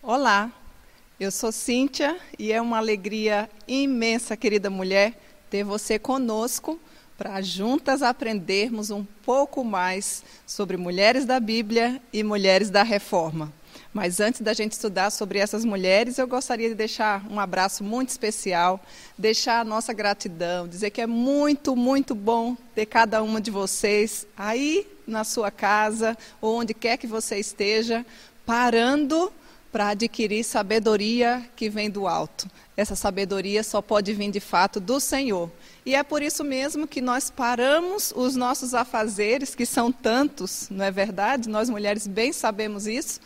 Olá, eu sou Cíntia e é uma alegria imensa, querida mulher, ter você conosco para juntas aprendermos um pouco mais sobre mulheres da Bíblia e mulheres da Reforma. Mas antes da gente estudar sobre essas mulheres, eu gostaria de deixar um abraço muito especial, deixar a nossa gratidão, dizer que é muito, muito bom ter cada uma de vocês aí na sua casa, ou onde quer que você esteja, parando para adquirir sabedoria que vem do alto. Essa sabedoria só pode vir de fato do Senhor. E é por isso mesmo que nós paramos os nossos afazeres, que são tantos, não é verdade? Nós mulheres bem sabemos isso,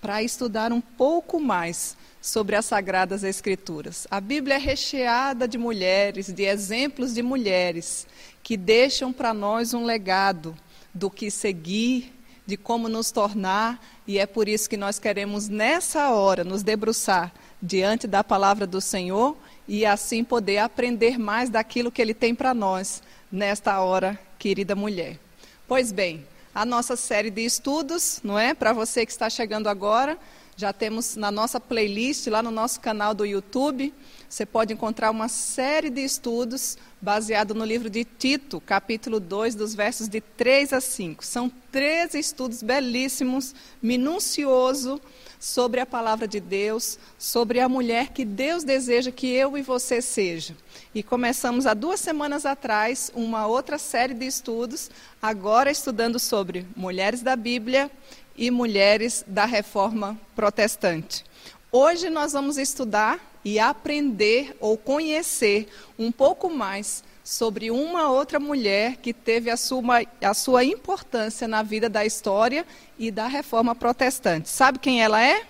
para estudar um pouco mais sobre as Sagradas Escrituras. A Bíblia é recheada de mulheres, de exemplos de mulheres, que deixam para nós um legado do que seguir, de como nos tornar, e é por isso que nós queremos, nessa hora, nos debruçar diante da palavra do Senhor e assim poder aprender mais daquilo que Ele tem para nós nesta hora, querida mulher. Pois bem, a nossa série de estudos, não é? Para você que está chegando agora, já temos na nossa playlist, lá no nosso canal do YouTube, você pode encontrar uma série de estudos baseado no livro de Tito, capítulo 2, dos versos de 3 a 5. São três estudos belíssimos, minucioso, sobre a palavra de Deus, sobre a mulher que Deus deseja que eu e você seja. E começamos há duas semanas atrás uma outra série de estudos, agora estudando sobre mulheres da Bíblia e mulheres da reforma protestante. Hoje nós vamos estudar e aprender ou conhecer um pouco mais sobre uma outra mulher que teve a sua, a sua importância na vida da história e da reforma protestante. Sabe quem ela é?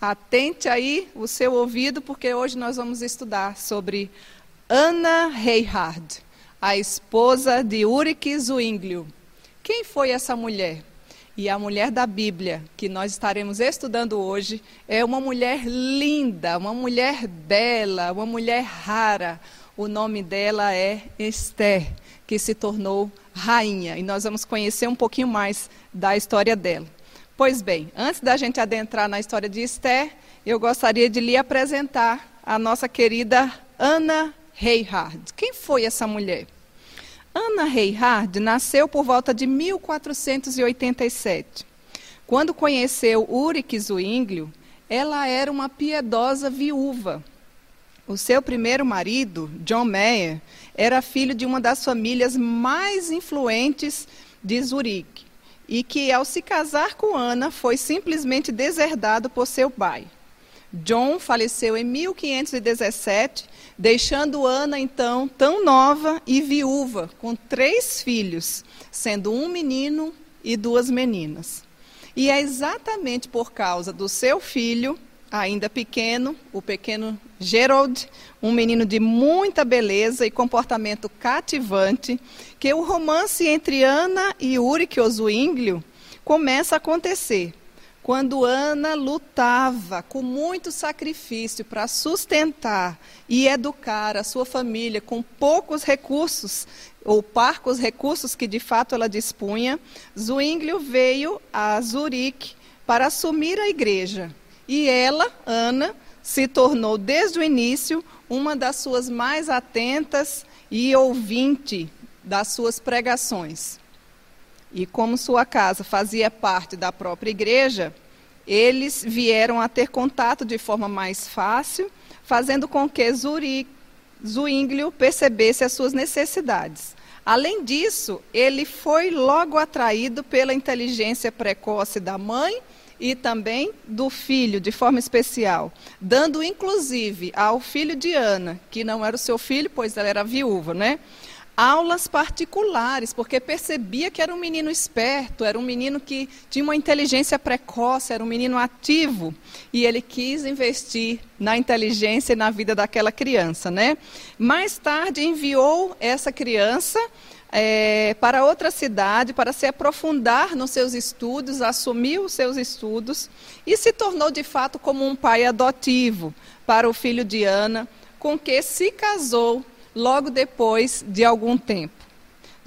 Atente aí o seu ouvido, porque hoje nós vamos estudar sobre Anna Reinhard, a esposa de Ulrich Zwinglio. Quem foi essa mulher? E a mulher da Bíblia, que nós estaremos estudando hoje, é uma mulher linda, uma mulher bela, uma mulher rara. O nome dela é Esther, que se tornou rainha. E nós vamos conhecer um pouquinho mais da história dela. Pois bem, antes da gente adentrar na história de Esther, eu gostaria de lhe apresentar a nossa querida Ana Reinhardt. Quem foi essa mulher? Ana Reinhard nasceu por volta de 1487. Quando conheceu Ulrich Zwinglio, ela era uma piedosa viúva. O seu primeiro marido, John Mayer, era filho de uma das famílias mais influentes de Zurique e que, ao se casar com Ana, foi simplesmente deserdado por seu pai. John faleceu em 1517, deixando Ana, então, tão nova e viúva, com três filhos, sendo um menino e duas meninas. E é exatamente por causa do seu filho, ainda pequeno, o pequeno Gerald, um menino de muita beleza e comportamento cativante, que o romance entre Ana e Ulrich Zwinglio começa a acontecer quando Ana lutava com muito sacrifício para sustentar e educar a sua família com poucos recursos, ou parcos recursos que de fato ela dispunha, Zwinglio veio a Zurique para assumir a igreja. E ela, Ana, se tornou desde o início uma das suas mais atentas e ouvinte das suas pregações. E como sua casa fazia parte da própria igreja, eles vieram a ter contato de forma mais fácil, fazendo com que Zuri, Zwinglio percebesse as suas necessidades. Além disso, ele foi logo atraído pela inteligência precoce da mãe e também do filho, de forma especial, dando inclusive ao filho de Ana, que não era o seu filho, pois ela era viúva, né? Aulas particulares, porque percebia que era um menino esperto, era um menino que tinha uma inteligência precoce, era um menino ativo, e ele quis investir na inteligência e na vida daquela criança, né? Mais tarde enviou essa criança é, para outra cidade para se aprofundar nos seus estudos, assumiu os seus estudos e se tornou de fato como um pai adotivo para o filho de Ana, com que se casou logo depois de algum tempo.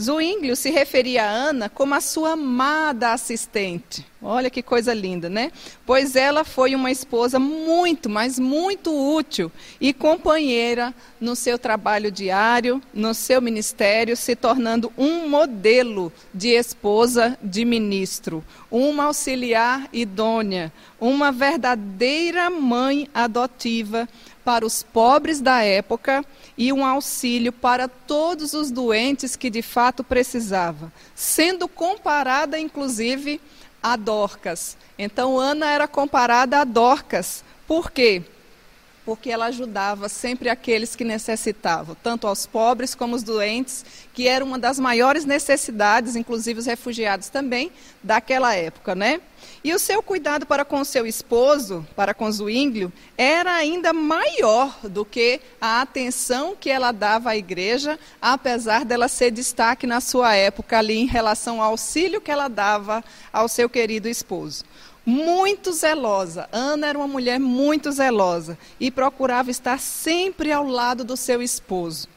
Zwinglio se referia a Ana como a sua amada assistente. Olha que coisa linda, né? Pois ela foi uma esposa muito, mas muito útil e companheira no seu trabalho diário, no seu ministério, se tornando um modelo de esposa de ministro, uma auxiliar idônea, uma verdadeira mãe adotiva para os pobres da época e um auxílio para todos os doentes que de fato precisava, sendo comparada inclusive a Dorcas. Então Ana era comparada a Dorcas. Por quê? Porque ela ajudava sempre aqueles que necessitavam, tanto aos pobres como aos doentes, que era uma das maiores necessidades, inclusive os refugiados também, daquela época, né? E o seu cuidado para com seu esposo, para com Zwinglio, era ainda maior do que a atenção que ela dava à igreja, apesar dela ser destaque na sua época ali em relação ao auxílio que ela dava ao seu querido esposo muito zelosa. Ana era uma mulher muito zelosa e procurava estar sempre ao lado do seu esposo.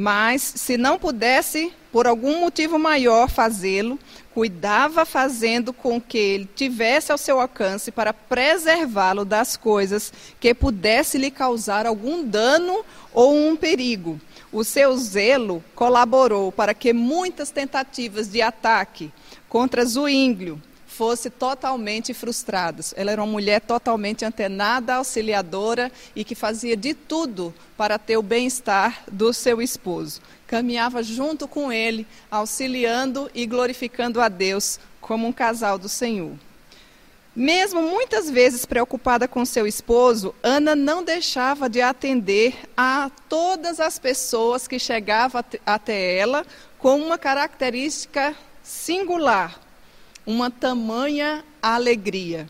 Mas, se não pudesse, por algum motivo maior, fazê-lo, cuidava fazendo com que ele tivesse ao seu alcance para preservá-lo das coisas que pudesse lhe causar algum dano ou um perigo. O seu zelo colaborou para que muitas tentativas de ataque contra Zuínglio fosse totalmente frustradas. Ela era uma mulher totalmente antenada, auxiliadora e que fazia de tudo para ter o bem-estar do seu esposo. Caminhava junto com ele, auxiliando e glorificando a Deus como um casal do Senhor. Mesmo muitas vezes preocupada com seu esposo, Ana não deixava de atender a todas as pessoas que chegavam até ela com uma característica singular, uma tamanha alegria.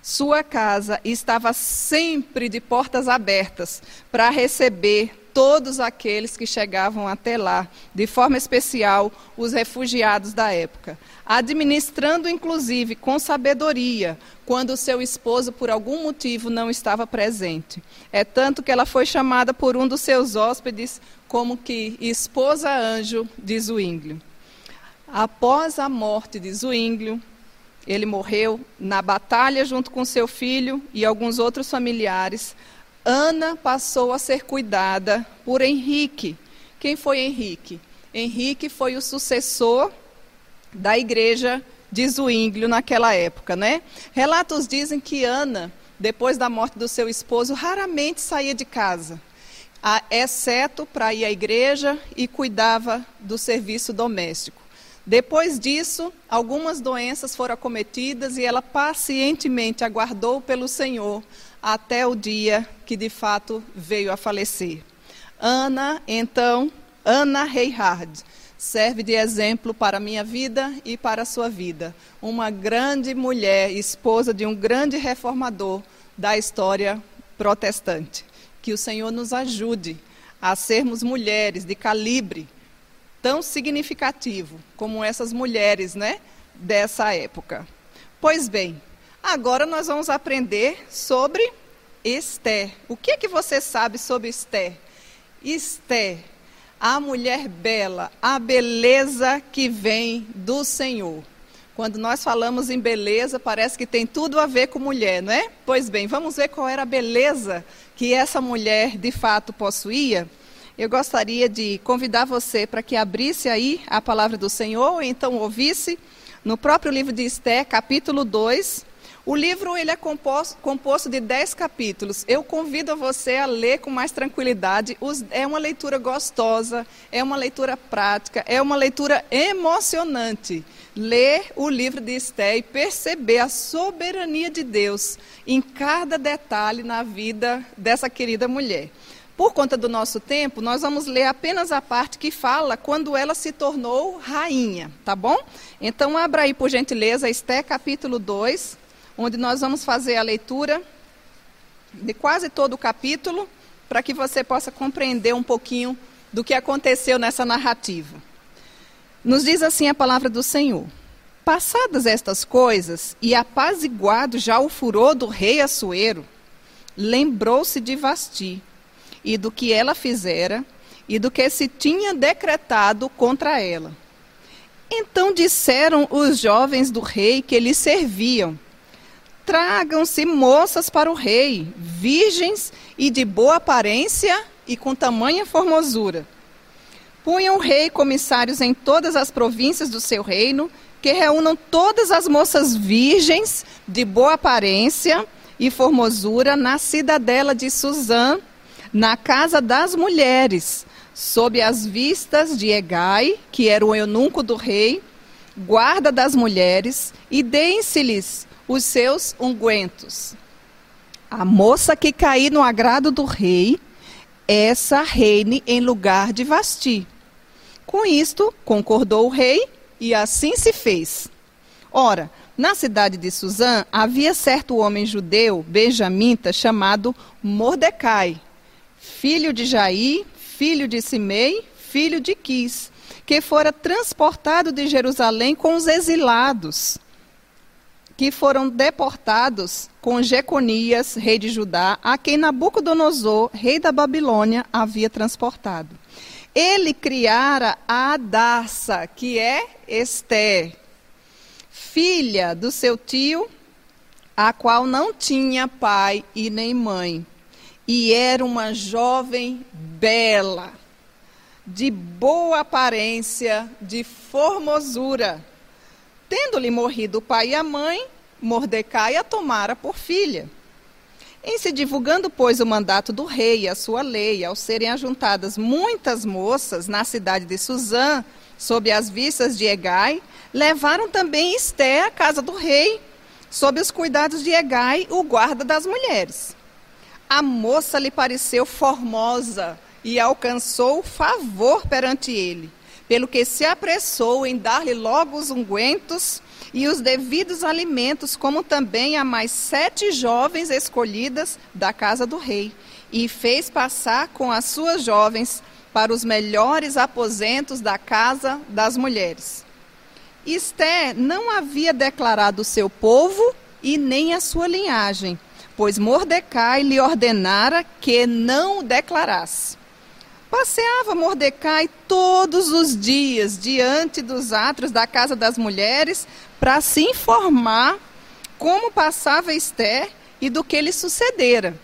Sua casa estava sempre de portas abertas para receber todos aqueles que chegavam até lá, de forma especial os refugiados da época, administrando inclusive com sabedoria quando seu esposo por algum motivo não estava presente. É tanto que ela foi chamada por um dos seus hóspedes como que esposa anjo de Zwinglio. Após a morte de Zwinglio, ele morreu na batalha junto com seu filho e alguns outros familiares. Ana passou a ser cuidada por Henrique. Quem foi Henrique? Henrique foi o sucessor da igreja de Zwinglio naquela época, né? Relatos dizem que Ana, depois da morte do seu esposo, raramente saía de casa, exceto para ir à igreja e cuidava do serviço doméstico. Depois disso, algumas doenças foram acometidas e ela pacientemente aguardou pelo Senhor até o dia que de fato veio a falecer. Ana, então, Ana Reihard, serve de exemplo para a minha vida e para a sua vida. Uma grande mulher, esposa de um grande reformador da história protestante. Que o Senhor nos ajude a sermos mulheres de calibre tão significativo como essas mulheres, né, dessa época. Pois bem, agora nós vamos aprender sobre Esther. O que é que você sabe sobre Esther? Esther, a mulher bela, a beleza que vem do Senhor. Quando nós falamos em beleza, parece que tem tudo a ver com mulher, não é? Pois bem, vamos ver qual era a beleza que essa mulher de fato possuía eu gostaria de convidar você para que abrisse aí a palavra do Senhor, ou então ouvisse no próprio livro de Esté, capítulo 2. O livro ele é composto, composto de dez capítulos. Eu convido você a ler com mais tranquilidade. é uma leitura gostosa, é uma leitura prática, é uma leitura emocionante. Ler o livro de Esté e perceber a soberania de Deus em cada detalhe na vida dessa querida mulher. Por conta do nosso tempo, nós vamos ler apenas a parte que fala quando ela se tornou rainha, tá bom? Então, abra aí, por gentileza, Esté capítulo 2, onde nós vamos fazer a leitura de quase todo o capítulo, para que você possa compreender um pouquinho do que aconteceu nessa narrativa. Nos diz assim a palavra do Senhor. Passadas estas coisas, e apaziguado já o furor do rei Assuero, lembrou-se de Vasti, e do que ela fizera e do que se tinha decretado contra ela. Então disseram os jovens do rei que lhe serviam: Tragam-se moças para o rei, virgens e de boa aparência e com tamanha formosura. Punham o rei comissários em todas as províncias do seu reino, que reúnam todas as moças virgens de boa aparência e formosura na cidadela de Suzã, na casa das mulheres, sob as vistas de Egai, que era o eunuco do rei, guarda das mulheres, e deem-se-lhes os seus ungüentos. A moça que cair no agrado do rei, essa reine em lugar de Vasti. Com isto, concordou o rei, e assim se fez. Ora, na cidade de Suzã havia certo homem judeu, benjamita, chamado Mordecai, filho de Jair, filho de Simei, filho de Quis, que fora transportado de Jerusalém com os exilados, que foram deportados com Jeconias, rei de Judá, a quem Nabucodonosor, rei da Babilônia, havia transportado. Ele criara a Adassa, que é Esther, filha do seu tio, a qual não tinha pai e nem mãe e era uma jovem bela, de boa aparência, de formosura. Tendo-lhe morrido o pai e a mãe, Mordecai a tomara por filha. Em se divulgando, pois, o mandato do rei e a sua lei, ao serem ajuntadas muitas moças na cidade de Suzã, sob as vistas de Egai, levaram também Esté à casa do rei, sob os cuidados de Egai, o guarda das mulheres. A moça lhe pareceu formosa e alcançou favor perante ele, pelo que se apressou em dar-lhe logo os ungüentos e os devidos alimentos, como também a mais sete jovens escolhidas da casa do rei, e fez passar com as suas jovens para os melhores aposentos da casa das mulheres. Esté não havia declarado o seu povo e nem a sua linhagem pois Mordecai lhe ordenara que não o declarasse. Passeava Mordecai todos os dias diante dos átrios da casa das mulheres para se informar como passava Esther e do que lhe sucedera.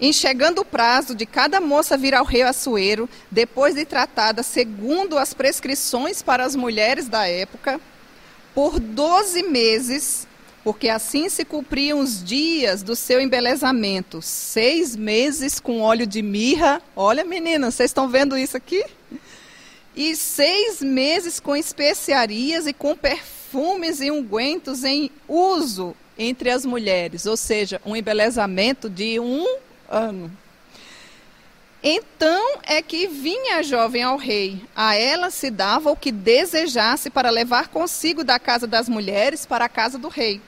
Em chegando o prazo de cada moça vir ao rei Assuero, depois de tratada segundo as prescrições para as mulheres da época, por doze meses porque assim se cumpriam os dias do seu embelezamento. Seis meses com óleo de mirra. Olha, meninas, vocês estão vendo isso aqui? E seis meses com especiarias e com perfumes e ungüentos em uso entre as mulheres, ou seja, um embelezamento de um ano. Então é que vinha a jovem ao rei. A ela se dava o que desejasse para levar consigo da casa das mulheres para a casa do rei.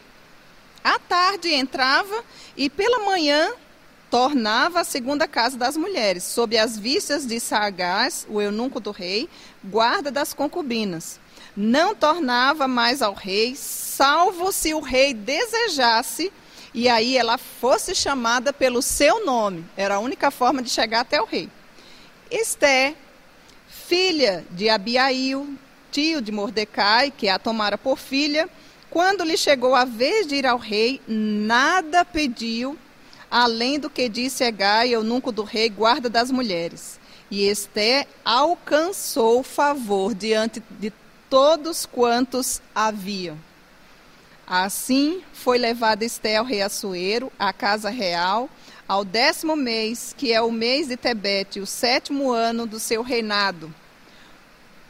À tarde entrava e pela manhã tornava a segunda casa das mulheres, sob as vistas de Sargás, o eunuco do rei, guarda das concubinas. Não tornava mais ao rei, salvo se o rei desejasse, e aí ela fosse chamada pelo seu nome. Era a única forma de chegar até o rei. Esté, filha de Abiail, tio de Mordecai, que a tomara por filha, quando lhe chegou a vez de ir ao rei, nada pediu, além do que disse Egai, eunuco do rei, guarda das mulheres. E Esté alcançou favor diante de todos quantos haviam. Assim foi levada Esté ao rei Assuero, à casa real, ao décimo mês, que é o mês de Tebete, o sétimo ano do seu reinado.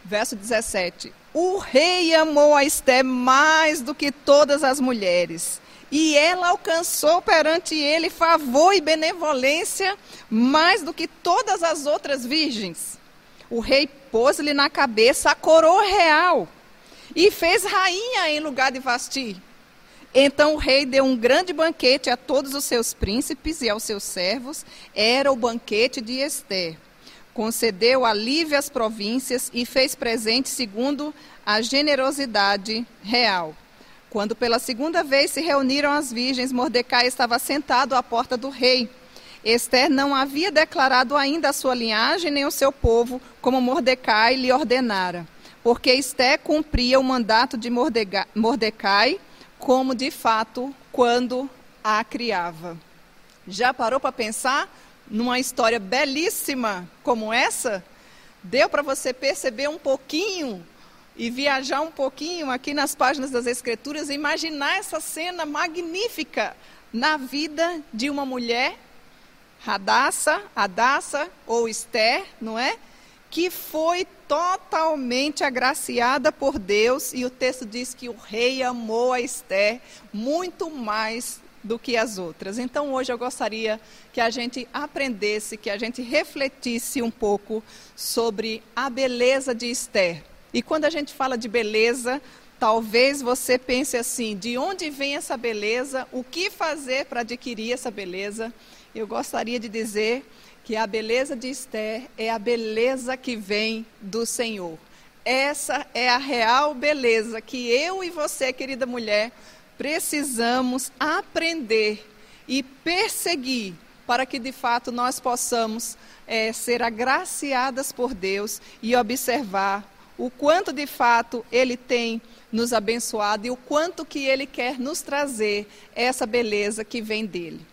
Verso 17. O rei amou a Esté mais do que todas as mulheres. E ela alcançou perante ele favor e benevolência mais do que todas as outras virgens. O rei pôs-lhe na cabeça a coroa real e fez rainha em lugar de Vasti. Então o rei deu um grande banquete a todos os seus príncipes e aos seus servos. Era o banquete de Esther concedeu alívio às províncias e fez presente segundo a generosidade real. Quando pela segunda vez se reuniram as virgens, Mordecai estava sentado à porta do rei. Esther não havia declarado ainda a sua linhagem nem o seu povo, como Mordecai lhe ordenara. porque Esté cumpria o mandato de Mordecai, como de fato quando a criava. Já parou para pensar numa história belíssima como essa? Deu para você perceber um pouquinho e viajar um pouquinho aqui nas páginas das Escrituras e imaginar essa cena magnífica na vida de uma mulher, Radassa, Adassa ou Esther, não é? Que foi totalmente agraciada por Deus e o texto diz que o rei amou a Esther muito mais do que as outras. Então hoje eu gostaria que a gente aprendesse, que a gente refletisse um pouco sobre a beleza de Esther. E quando a gente fala de beleza, talvez você pense assim: de onde vem essa beleza? O que fazer para adquirir essa beleza? Eu gostaria de dizer que a beleza de Esther é a beleza que vem do Senhor. Essa é a real beleza que eu e você, querida mulher, precisamos aprender e perseguir para que de fato nós possamos é, ser agraciadas por Deus e observar o quanto de fato Ele tem nos abençoado e o quanto que Ele quer nos trazer essa beleza que vem dele.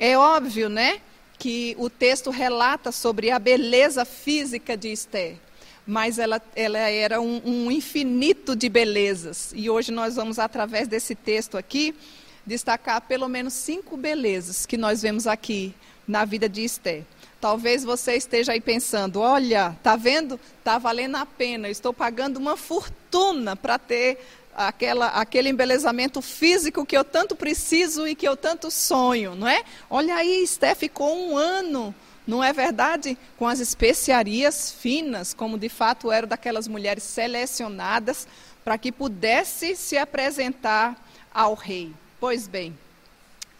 É óbvio, né, que o texto relata sobre a beleza física de Esther mas ela, ela era um, um, infinito de belezas. E hoje nós vamos, através desse texto aqui, destacar pelo menos cinco belezas que nós vemos aqui na vida de Esther. Talvez você esteja aí pensando: olha, tá vendo? Tá valendo a pena. Eu estou pagando uma fortuna para ter aquela, aquele embelezamento físico que eu tanto preciso e que eu tanto sonho, não é? Olha aí, Esther ficou um ano não é verdade? Com as especiarias finas, como de fato eram daquelas mulheres selecionadas para que pudesse se apresentar ao rei. Pois bem,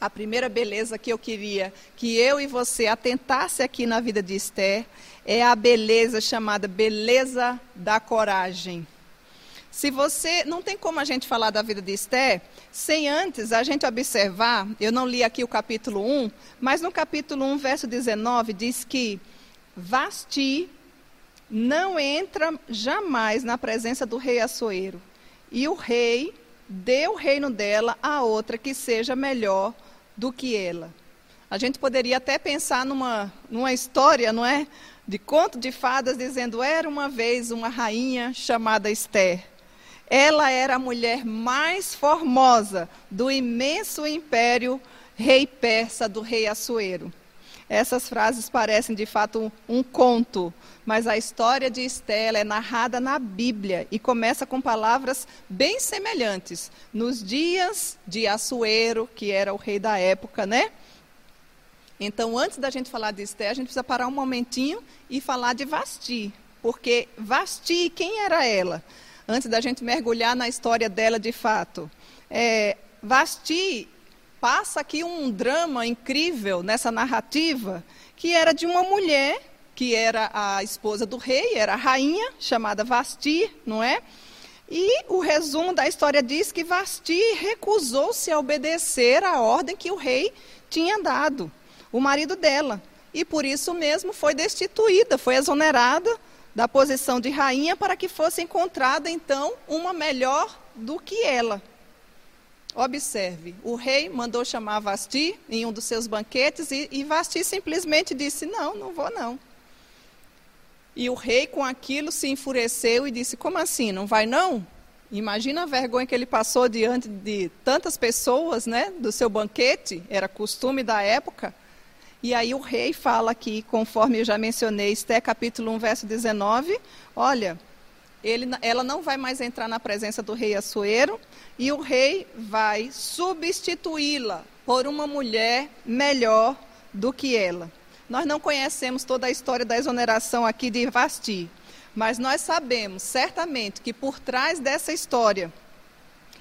a primeira beleza que eu queria que eu e você atentasse aqui na vida de Esther é a beleza chamada beleza da coragem. Se você. Não tem como a gente falar da vida de Esté sem antes a gente observar. Eu não li aqui o capítulo 1, mas no capítulo 1, verso 19, diz que Vasti não entra jamais na presença do rei Assuero. E o rei deu o reino dela a outra que seja melhor do que ela. A gente poderia até pensar numa, numa história, não é? De conto de fadas, dizendo: era uma vez uma rainha chamada Esther. Ela era a mulher mais formosa do imenso império rei persa do rei Assuero. Essas frases parecem de fato um, um conto, mas a história de Estela é narrada na Bíblia e começa com palavras bem semelhantes. Nos dias de Assuero, que era o rei da época, né? Então, antes da gente falar de Esther, a gente precisa parar um momentinho e falar de Vasti. Porque Vasti, quem era ela? Antes da gente mergulhar na história dela de fato. É, Vasti passa aqui um drama incrível nessa narrativa, que era de uma mulher que era a esposa do rei, era a rainha, chamada Vasti, não é? E o resumo da história diz que Vasti recusou-se a obedecer à ordem que o rei tinha dado, o marido dela. E por isso mesmo foi destituída, foi exonerada da posição de rainha para que fosse encontrada então uma melhor do que ela. Observe, o rei mandou chamar Vasti em um dos seus banquetes e, e Vasti simplesmente disse: Não, não vou não. E o rei, com aquilo, se enfureceu e disse: Como assim? Não vai não? Imagina a vergonha que ele passou diante de tantas pessoas, né, do seu banquete, era costume da época. E aí o rei fala aqui, conforme eu já mencionei, Esté capítulo 1, verso 19, olha, ele, ela não vai mais entrar na presença do rei Assuero, e o rei vai substituí-la por uma mulher melhor do que ela. Nós não conhecemos toda a história da exoneração aqui de Vasti, mas nós sabemos certamente que por trás dessa história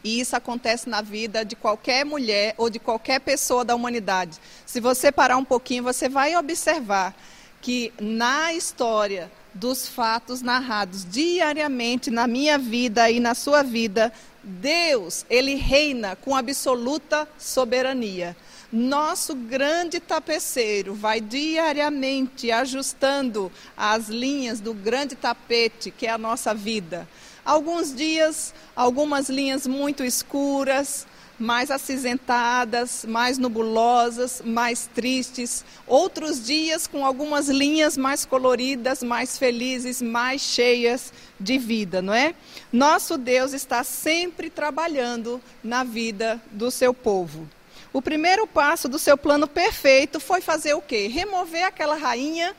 e isso acontece na vida de qualquer mulher ou de qualquer pessoa da humanidade. Se você parar um pouquinho, você vai observar que na história dos fatos narrados diariamente na minha vida e na sua vida, Deus, ele reina com absoluta soberania. Nosso grande tapeceiro vai diariamente ajustando as linhas do grande tapete que é a nossa vida Alguns dias, algumas linhas muito escuras, mais acinzentadas, mais nubulosas, mais tristes. Outros dias com algumas linhas mais coloridas, mais felizes, mais cheias de vida, não é? Nosso Deus está sempre trabalhando na vida do seu povo. O primeiro passo do seu plano perfeito foi fazer o quê? Remover aquela rainha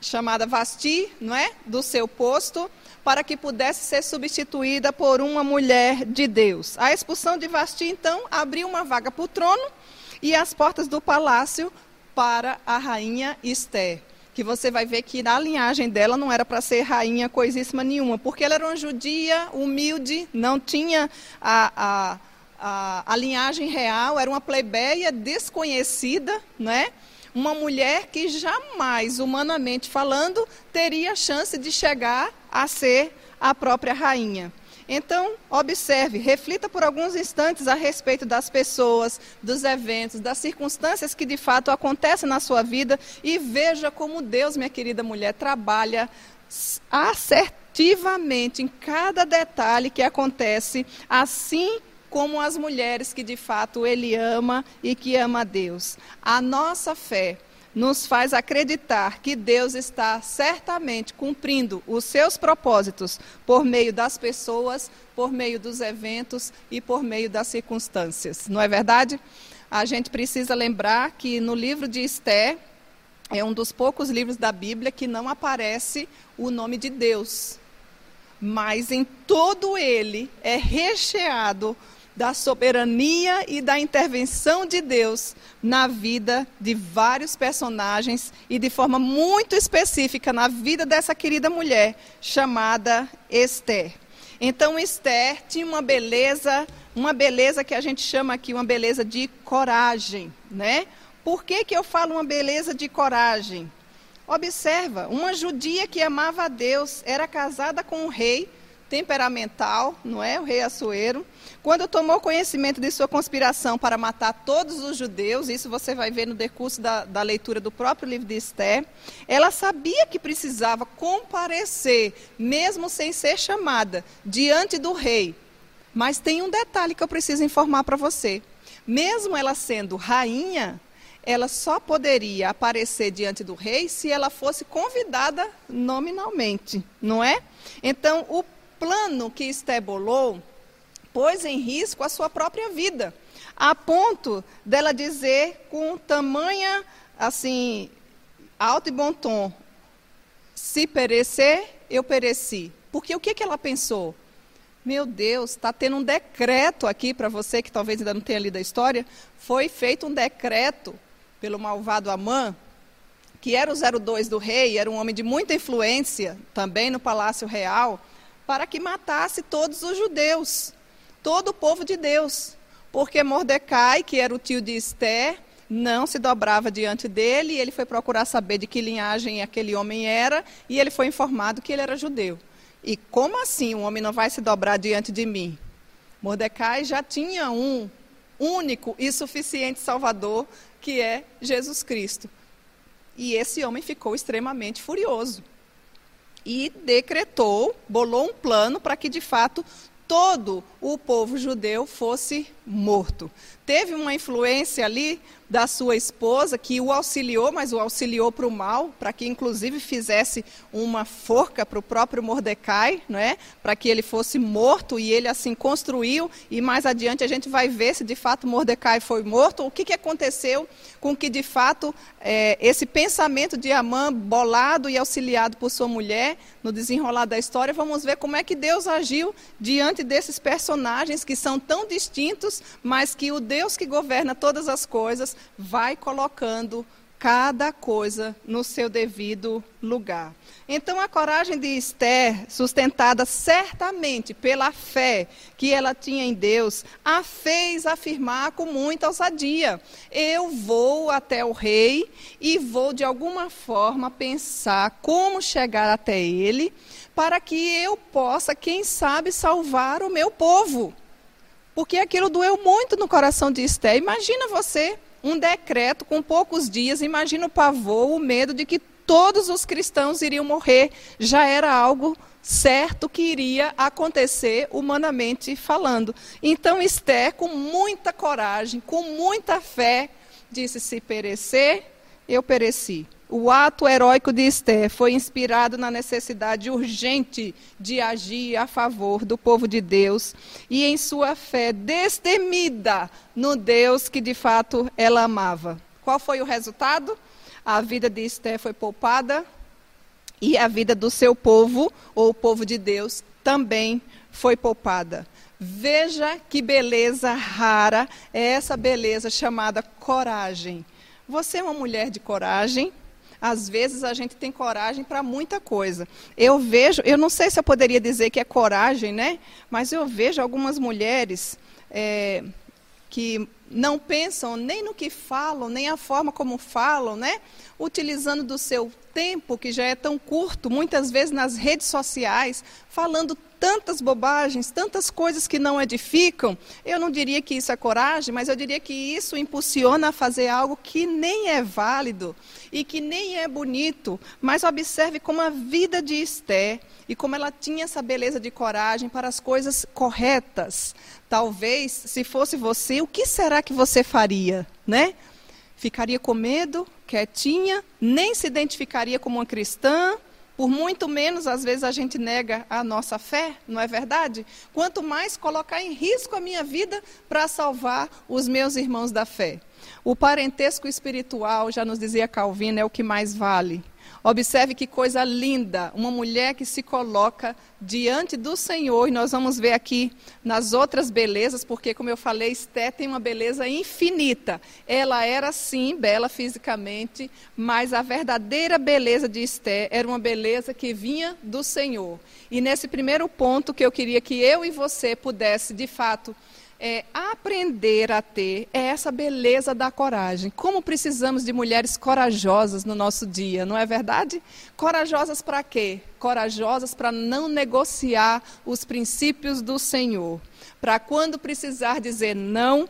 chamada Vasti, não é? Do seu posto para que pudesse ser substituída por uma mulher de Deus. A expulsão de Vasti, então, abriu uma vaga para o trono e as portas do palácio para a rainha Esther. Que você vai ver que na linhagem dela não era para ser rainha coisíssima nenhuma, porque ela era uma judia humilde, não tinha a, a, a, a linhagem real, era uma plebeia desconhecida, né? uma mulher que jamais, humanamente falando, teria chance de chegar a ser a própria rainha. Então, observe, reflita por alguns instantes a respeito das pessoas, dos eventos, das circunstâncias que de fato acontecem na sua vida e veja como Deus, minha querida mulher, trabalha assertivamente em cada detalhe que acontece, assim como as mulheres que de fato ele ama e que ama a Deus. A nossa fé nos faz acreditar que Deus está certamente cumprindo os seus propósitos por meio das pessoas, por meio dos eventos e por meio das circunstâncias. Não é verdade? A gente precisa lembrar que no livro de Esté é um dos poucos livros da Bíblia que não aparece o nome de Deus. Mas em todo ele é recheado da soberania e da intervenção de Deus na vida de vários personagens e de forma muito específica na vida dessa querida mulher chamada Esther. Então Esther tinha uma beleza, uma beleza que a gente chama aqui uma beleza de coragem, né? Por que, que eu falo uma beleza de coragem? Observa, uma judia que amava a Deus, era casada com um rei temperamental, não é? O rei Assuero. Quando tomou conhecimento de sua conspiração para matar todos os judeus, isso você vai ver no decurso da, da leitura do próprio livro de Esther, ela sabia que precisava comparecer, mesmo sem ser chamada, diante do rei. Mas tem um detalhe que eu preciso informar para você. Mesmo ela sendo rainha, ela só poderia aparecer diante do rei se ela fosse convidada nominalmente, não é? Então, o plano que Esté bolou pôs em risco a sua própria vida, a ponto dela dizer com tamanha, assim, alto e bom tom, se perecer, eu pereci. Porque o que, que ela pensou? Meu Deus, está tendo um decreto aqui para você que talvez ainda não tenha lido a história. Foi feito um decreto pelo malvado Amã, que era o 02 do rei, era um homem de muita influência também no palácio real para que matasse todos os judeus, todo o povo de Deus. Porque Mordecai, que era o tio de Esther, não se dobrava diante dele, e ele foi procurar saber de que linhagem aquele homem era, e ele foi informado que ele era judeu. E como assim um homem não vai se dobrar diante de mim? Mordecai já tinha um único e suficiente Salvador, que é Jesus Cristo. E esse homem ficou extremamente furioso e decretou, bolou um plano para que de fato todo o povo judeu fosse morto. Teve uma influência ali da sua esposa, que o auxiliou, mas o auxiliou para o mal, para que inclusive fizesse uma forca para o próprio Mordecai, não é? para que ele fosse morto, e ele assim construiu, e mais adiante a gente vai ver se de fato Mordecai foi morto, o que, que aconteceu com que de fato é, esse pensamento de Amã, bolado e auxiliado por sua mulher, no desenrolar da história, vamos ver como é que Deus agiu diante desses personagens que são tão distintos, mas que o Deus que governa todas as coisas vai colocando cada coisa no seu devido lugar. Então, a coragem de Esther, sustentada certamente pela fé que ela tinha em Deus, a fez afirmar com muita ousadia: Eu vou até o rei e vou, de alguma forma, pensar como chegar até ele, para que eu possa, quem sabe, salvar o meu povo. Porque aquilo doeu muito no coração de Esther. Imagina você um decreto com poucos dias, imagina o pavor, o medo de que todos os cristãos iriam morrer. Já era algo certo que iria acontecer humanamente falando. Então Esther, com muita coragem, com muita fé, disse: se perecer, eu pereci. O ato heróico de Esther foi inspirado na necessidade urgente de agir a favor do povo de Deus e em sua fé destemida no Deus que de fato ela amava. Qual foi o resultado? A vida de Esther foi poupada e a vida do seu povo, ou o povo de Deus, também foi poupada. Veja que beleza rara é essa beleza chamada coragem. Você é uma mulher de coragem, às vezes a gente tem coragem para muita coisa. Eu vejo, eu não sei se eu poderia dizer que é coragem, né? Mas eu vejo algumas mulheres é, que não pensam nem no que falam, nem a forma como falam, né? Utilizando do seu tempo, que já é tão curto, muitas vezes nas redes sociais, falando tantas bobagens, tantas coisas que não edificam, eu não diria que isso é coragem, mas eu diria que isso impulsiona a fazer algo que nem é válido e que nem é bonito. Mas observe como a vida de Esté e como ela tinha essa beleza de coragem para as coisas corretas. Talvez, se fosse você, o que será que você faria, né? Ficaria com medo, quietinha, nem se identificaria como uma cristã, por muito menos, às vezes, a gente nega a nossa fé, não é verdade? Quanto mais colocar em risco a minha vida para salvar os meus irmãos da fé. O parentesco espiritual, já nos dizia Calvino, é o que mais vale. Observe que coisa linda, uma mulher que se coloca diante do Senhor, e nós vamos ver aqui nas outras belezas, porque, como eu falei, Esté tem uma beleza infinita. Ela era, sim, bela fisicamente, mas a verdadeira beleza de Esté era uma beleza que vinha do Senhor. E nesse primeiro ponto que eu queria que eu e você pudesse, de fato, é, aprender a ter é essa beleza da coragem. Como precisamos de mulheres corajosas no nosso dia, não é verdade? Corajosas para quê? Corajosas para não negociar os princípios do Senhor. Para quando precisar dizer não,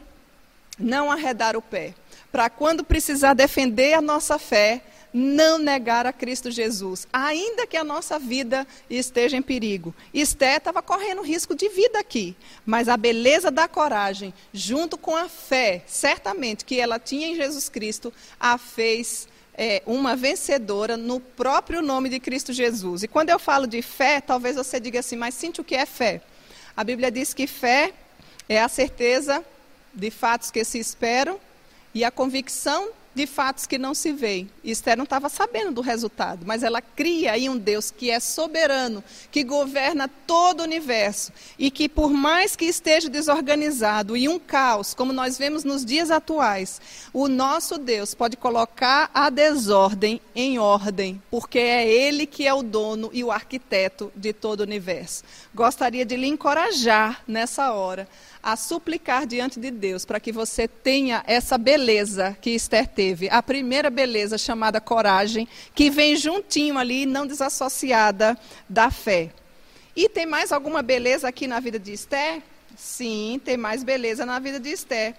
não arredar o pé. Para quando precisar defender a nossa fé, não negar a Cristo Jesus, ainda que a nossa vida esteja em perigo. Esté estava correndo risco de vida aqui, mas a beleza da coragem, junto com a fé, certamente que ela tinha em Jesus Cristo, a fez é, uma vencedora no próprio nome de Cristo Jesus. E quando eu falo de fé, talvez você diga assim, mas sente o que é fé? A Bíblia diz que fé é a certeza de fatos que se esperam e a convicção de fatos que não se veem. Esther não estava sabendo do resultado, mas ela cria em um Deus que é soberano, que governa todo o universo e que, por mais que esteja desorganizado e um caos, como nós vemos nos dias atuais, o nosso Deus pode colocar a desordem em ordem, porque é Ele que é o dono e o arquiteto de todo o universo. Gostaria de lhe encorajar nessa hora a suplicar diante de Deus para que você tenha essa beleza que Esther teve. A primeira beleza chamada coragem, que vem juntinho ali, não desassociada da fé. E tem mais alguma beleza aqui na vida de Esther? Sim, tem mais beleza na vida de Esther.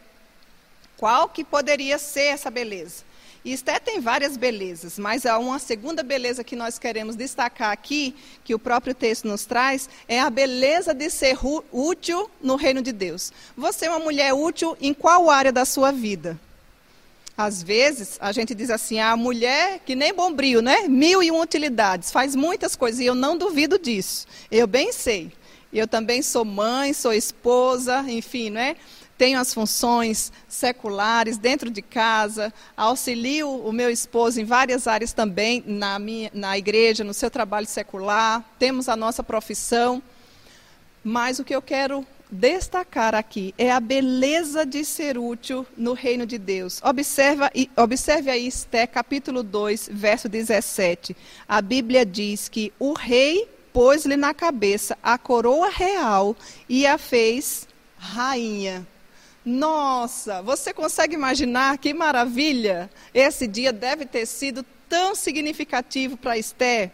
Qual que poderia ser essa beleza? E Esté tem várias belezas, mas há uma segunda beleza que nós queremos destacar aqui, que o próprio texto nos traz, é a beleza de ser útil no reino de Deus. Você é uma mulher útil em qual área da sua vida? Às vezes, a gente diz assim, a mulher que nem bombril, né? Mil e uma utilidades, faz muitas coisas, e eu não duvido disso. Eu bem sei. Eu também sou mãe, sou esposa, enfim, né? Tenho as funções seculares dentro de casa, auxilio o meu esposo em várias áreas também, na, minha, na igreja, no seu trabalho secular, temos a nossa profissão. Mas o que eu quero destacar aqui é a beleza de ser útil no reino de Deus. Observa, observe aí Esté, capítulo 2, verso 17. A Bíblia diz que o rei pôs-lhe na cabeça a coroa real e a fez rainha. Nossa, você consegue imaginar que maravilha? Esse dia deve ter sido tão significativo para Esther.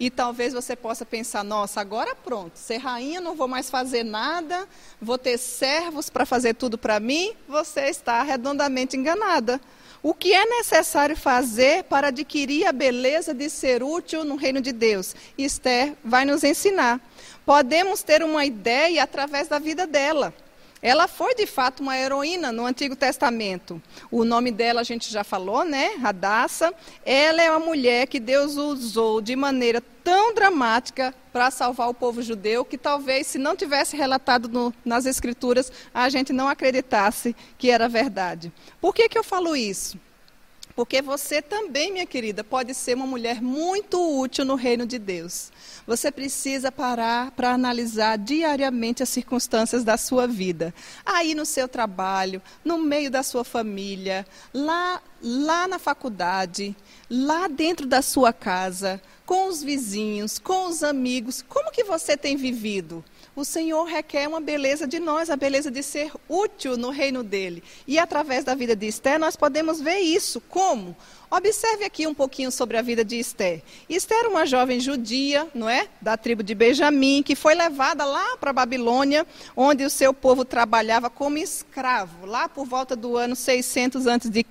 E talvez você possa pensar: nossa, agora pronto, ser rainha não vou mais fazer nada, vou ter servos para fazer tudo para mim. Você está redondamente enganada. O que é necessário fazer para adquirir a beleza de ser útil no reino de Deus? Esther vai nos ensinar. Podemos ter uma ideia através da vida dela. Ela foi de fato uma heroína no Antigo Testamento. O nome dela a gente já falou, né? Radassa. Ela é uma mulher que Deus usou de maneira tão dramática para salvar o povo judeu que talvez se não tivesse relatado no, nas escrituras a gente não acreditasse que era verdade. Por que, que eu falo isso? Porque você também, minha querida, pode ser uma mulher muito útil no reino de Deus. Você precisa parar para analisar diariamente as circunstâncias da sua vida. Aí no seu trabalho, no meio da sua família, lá, lá na faculdade, lá dentro da sua casa, com os vizinhos, com os amigos. Como que você tem vivido? O Senhor requer uma beleza de nós, a beleza de ser útil no reino dele. E através da vida de Esther, nós podemos ver isso. Como? Observe aqui um pouquinho sobre a vida de Esther. Esther era uma jovem judia, não é? Da tribo de Benjamim, que foi levada lá para a Babilônia, onde o seu povo trabalhava como escravo, lá por volta do ano 600 a.C.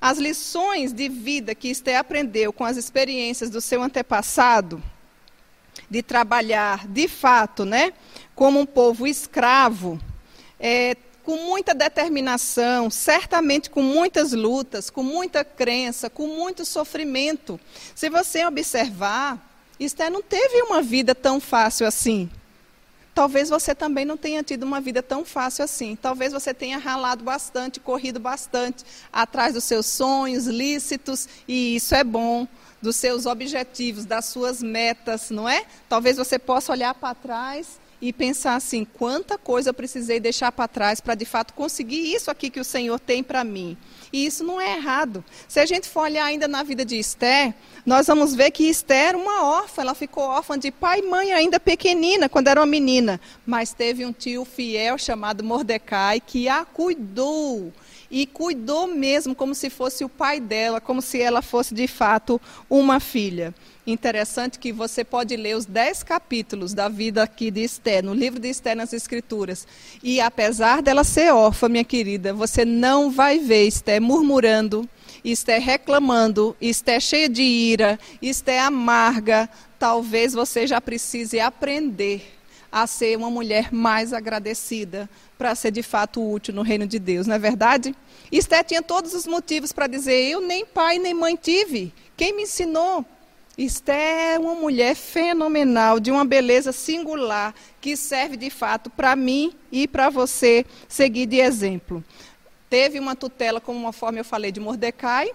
As lições de vida que Esther aprendeu com as experiências do seu antepassado, de trabalhar de fato, né, como um povo escravo, é, com muita determinação, certamente com muitas lutas, com muita crença, com muito sofrimento. Se você observar, Esther não teve uma vida tão fácil assim. Talvez você também não tenha tido uma vida tão fácil assim. Talvez você tenha ralado bastante, corrido bastante atrás dos seus sonhos lícitos, e isso é bom dos seus objetivos, das suas metas, não é? Talvez você possa olhar para trás e pensar assim: quanta coisa eu precisei deixar para trás para de fato conseguir isso aqui que o Senhor tem para mim. E isso não é errado. Se a gente for olhar ainda na vida de Esther, nós vamos ver que Esther era uma órfã, ela ficou órfã de pai e mãe ainda pequenina, quando era uma menina. Mas teve um tio fiel chamado Mordecai que a cuidou e cuidou mesmo como se fosse o pai dela, como se ela fosse de fato uma filha. Interessante que você pode ler os dez capítulos da vida aqui de Esther, no livro de Esther nas Escrituras. E apesar dela ser órfã, minha querida, você não vai ver Esther murmurando, Esther reclamando, Esther cheia de ira, Esther amarga. Talvez você já precise aprender a ser uma mulher mais agradecida para ser de fato útil no reino de Deus, não é verdade? Esté tinha todos os motivos para dizer: Eu nem pai nem mãe tive. Quem me ensinou? Esté é uma mulher fenomenal, de uma beleza singular, que serve de fato para mim e para você seguir de exemplo. Teve uma tutela, como uma forma eu falei, de Mordecai,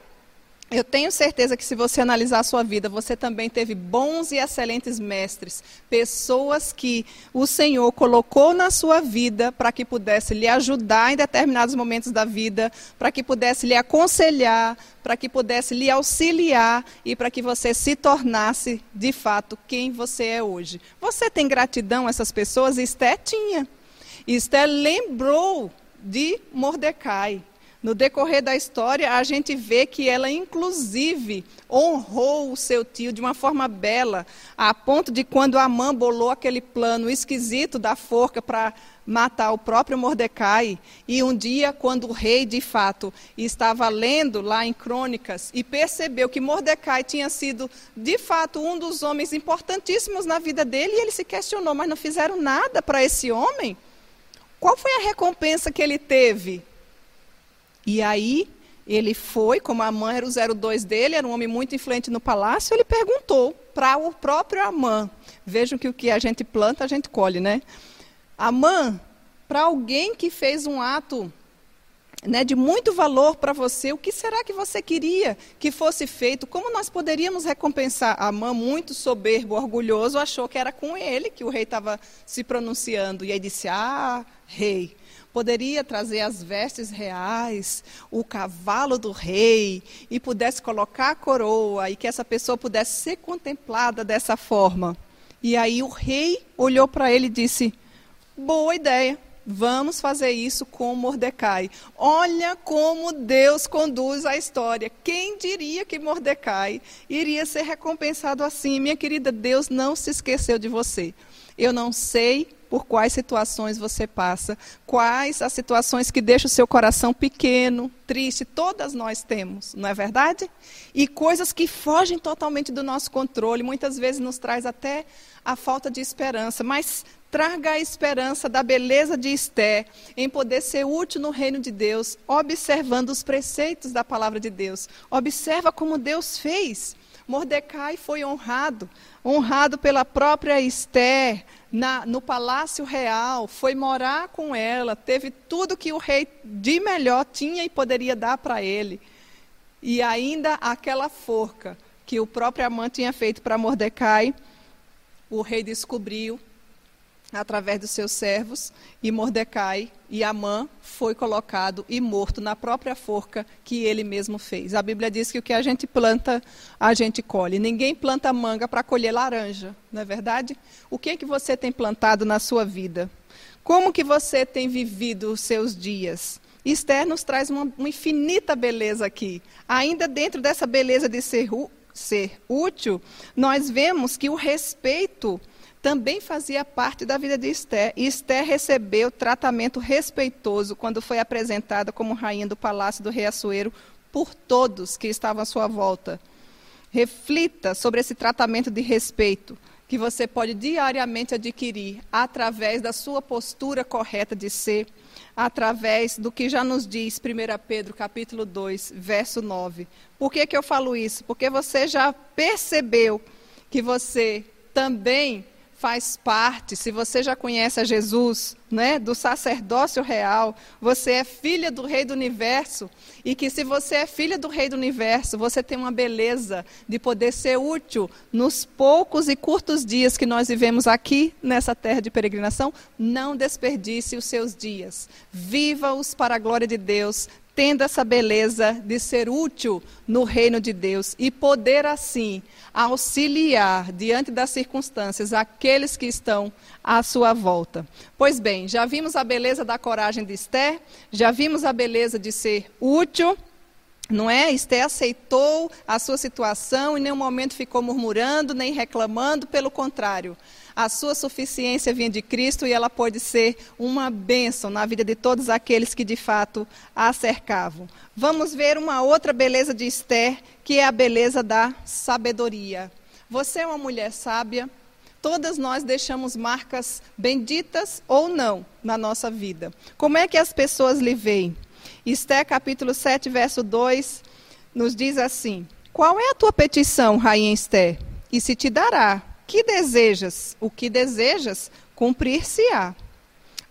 eu tenho certeza que se você analisar a sua vida, você também teve bons e excelentes mestres, pessoas que o Senhor colocou na sua vida para que pudesse lhe ajudar em determinados momentos da vida, para que pudesse lhe aconselhar, para que pudesse lhe auxiliar e para que você se tornasse de fato quem você é hoje. Você tem gratidão a essas pessoas? Esté tinha. Esté lembrou de Mordecai. No decorrer da história, a gente vê que ela, inclusive, honrou o seu tio de uma forma bela, a ponto de quando Amã bolou aquele plano esquisito da forca para matar o próprio Mordecai, e um dia, quando o rei, de fato, estava lendo lá em Crônicas e percebeu que Mordecai tinha sido, de fato, um dos homens importantíssimos na vida dele, e ele se questionou: mas não fizeram nada para esse homem? Qual foi a recompensa que ele teve? E aí ele foi, como a mãe era o 02 dele, era um homem muito influente no palácio, ele perguntou para o próprio Amã. Vejam que o que a gente planta, a gente colhe, né? Amã, para alguém que fez um ato né, de muito valor para você, o que será que você queria que fosse feito? Como nós poderíamos recompensar? Amã, muito soberbo, orgulhoso, achou que era com ele que o rei estava se pronunciando. E aí disse: Ah, rei, poderia trazer as vestes reais, o cavalo do rei, e pudesse colocar a coroa, e que essa pessoa pudesse ser contemplada dessa forma. E aí o rei olhou para ele e disse: Boa ideia, vamos fazer isso com Mordecai. Olha como Deus conduz a história. Quem diria que Mordecai iria ser recompensado assim? Minha querida, Deus não se esqueceu de você. Eu não sei por quais situações você passa, quais as situações que deixam o seu coração pequeno, triste, todas nós temos, não é verdade? E coisas que fogem totalmente do nosso controle, muitas vezes nos traz até a falta de esperança, mas traga a esperança da beleza de Esté em poder ser útil no reino de Deus, observando os preceitos da palavra de Deus. Observa como Deus fez. Mordecai foi honrado, honrado pela própria Esther na, no palácio real, foi morar com ela, teve tudo que o rei de melhor tinha e poderia dar para ele. E ainda aquela forca que o próprio Amã tinha feito para Mordecai, o rei descobriu através dos seus servos, e Mordecai e Amã foi colocado e morto na própria forca que ele mesmo fez. A Bíblia diz que o que a gente planta, a gente colhe. Ninguém planta manga para colher laranja, não é verdade? O que é que você tem plantado na sua vida? Como que você tem vivido os seus dias? Esther nos traz uma, uma infinita beleza aqui. Ainda dentro dessa beleza de ser, ser útil, nós vemos que o respeito também fazia parte da vida de Esther. E Esther recebeu tratamento respeitoso quando foi apresentada como rainha do palácio do rei Assuero por todos que estavam à sua volta. Reflita sobre esse tratamento de respeito que você pode diariamente adquirir através da sua postura correta de ser, através do que já nos diz 1 Pedro capítulo 2, verso 9. Por que, que eu falo isso? Porque você já percebeu que você também faz parte, se você já conhece a Jesus, né, do sacerdócio real, você é filha do Rei do Universo, e que se você é filha do Rei do Universo, você tem uma beleza de poder ser útil nos poucos e curtos dias que nós vivemos aqui nessa terra de peregrinação, não desperdice os seus dias. Viva-os para a glória de Deus, tendo essa beleza de ser útil no reino de Deus e poder assim auxiliar diante das circunstâncias aqueles que estão à sua volta. Pois bem, já vimos a beleza da coragem de Esther, já vimos a beleza de ser útil. Não é? Esther aceitou a sua situação e em nenhum momento ficou murmurando nem reclamando, pelo contrário a sua suficiência vinha de Cristo e ela pode ser uma bênção na vida de todos aqueles que de fato a cercavam. Vamos ver uma outra beleza de Esther, que é a beleza da sabedoria. Você é uma mulher sábia, todas nós deixamos marcas benditas ou não na nossa vida. Como é que as pessoas lhe veem? Esther capítulo 7, verso 2, nos diz assim: Qual é a tua petição, rainha Esther? E se te dará que desejas? O que desejas, cumprir-se-á.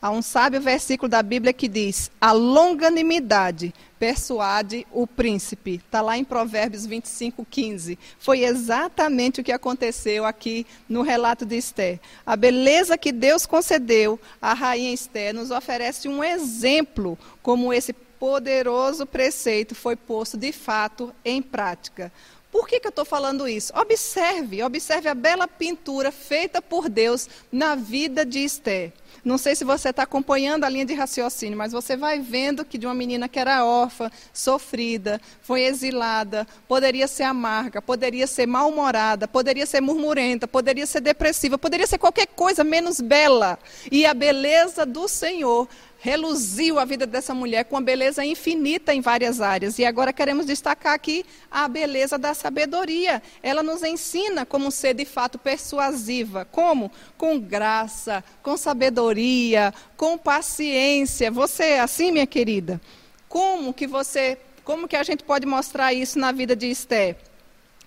Há um sábio versículo da Bíblia que diz: A longanimidade persuade o príncipe. Está lá em Provérbios 25, 15. Foi exatamente o que aconteceu aqui no relato de Esther. A beleza que Deus concedeu à rainha Esther nos oferece um exemplo como esse poderoso preceito foi posto de fato em prática. Por que, que eu estou falando isso? Observe, observe a bela pintura feita por Deus na vida de Esther. Não sei se você está acompanhando a linha de raciocínio, mas você vai vendo que de uma menina que era órfã, sofrida, foi exilada, poderia ser amarga, poderia ser mal-humorada, poderia ser murmurenta, poderia ser depressiva, poderia ser qualquer coisa menos bela. E a beleza do Senhor reluziu a vida dessa mulher com uma beleza infinita em várias áreas. E agora queremos destacar aqui a beleza da sabedoria. Ela nos ensina como ser de fato persuasiva. Como? Com graça, com sabedoria, com paciência. Você é assim, minha querida? Como que você, como que a gente pode mostrar isso na vida de Esther?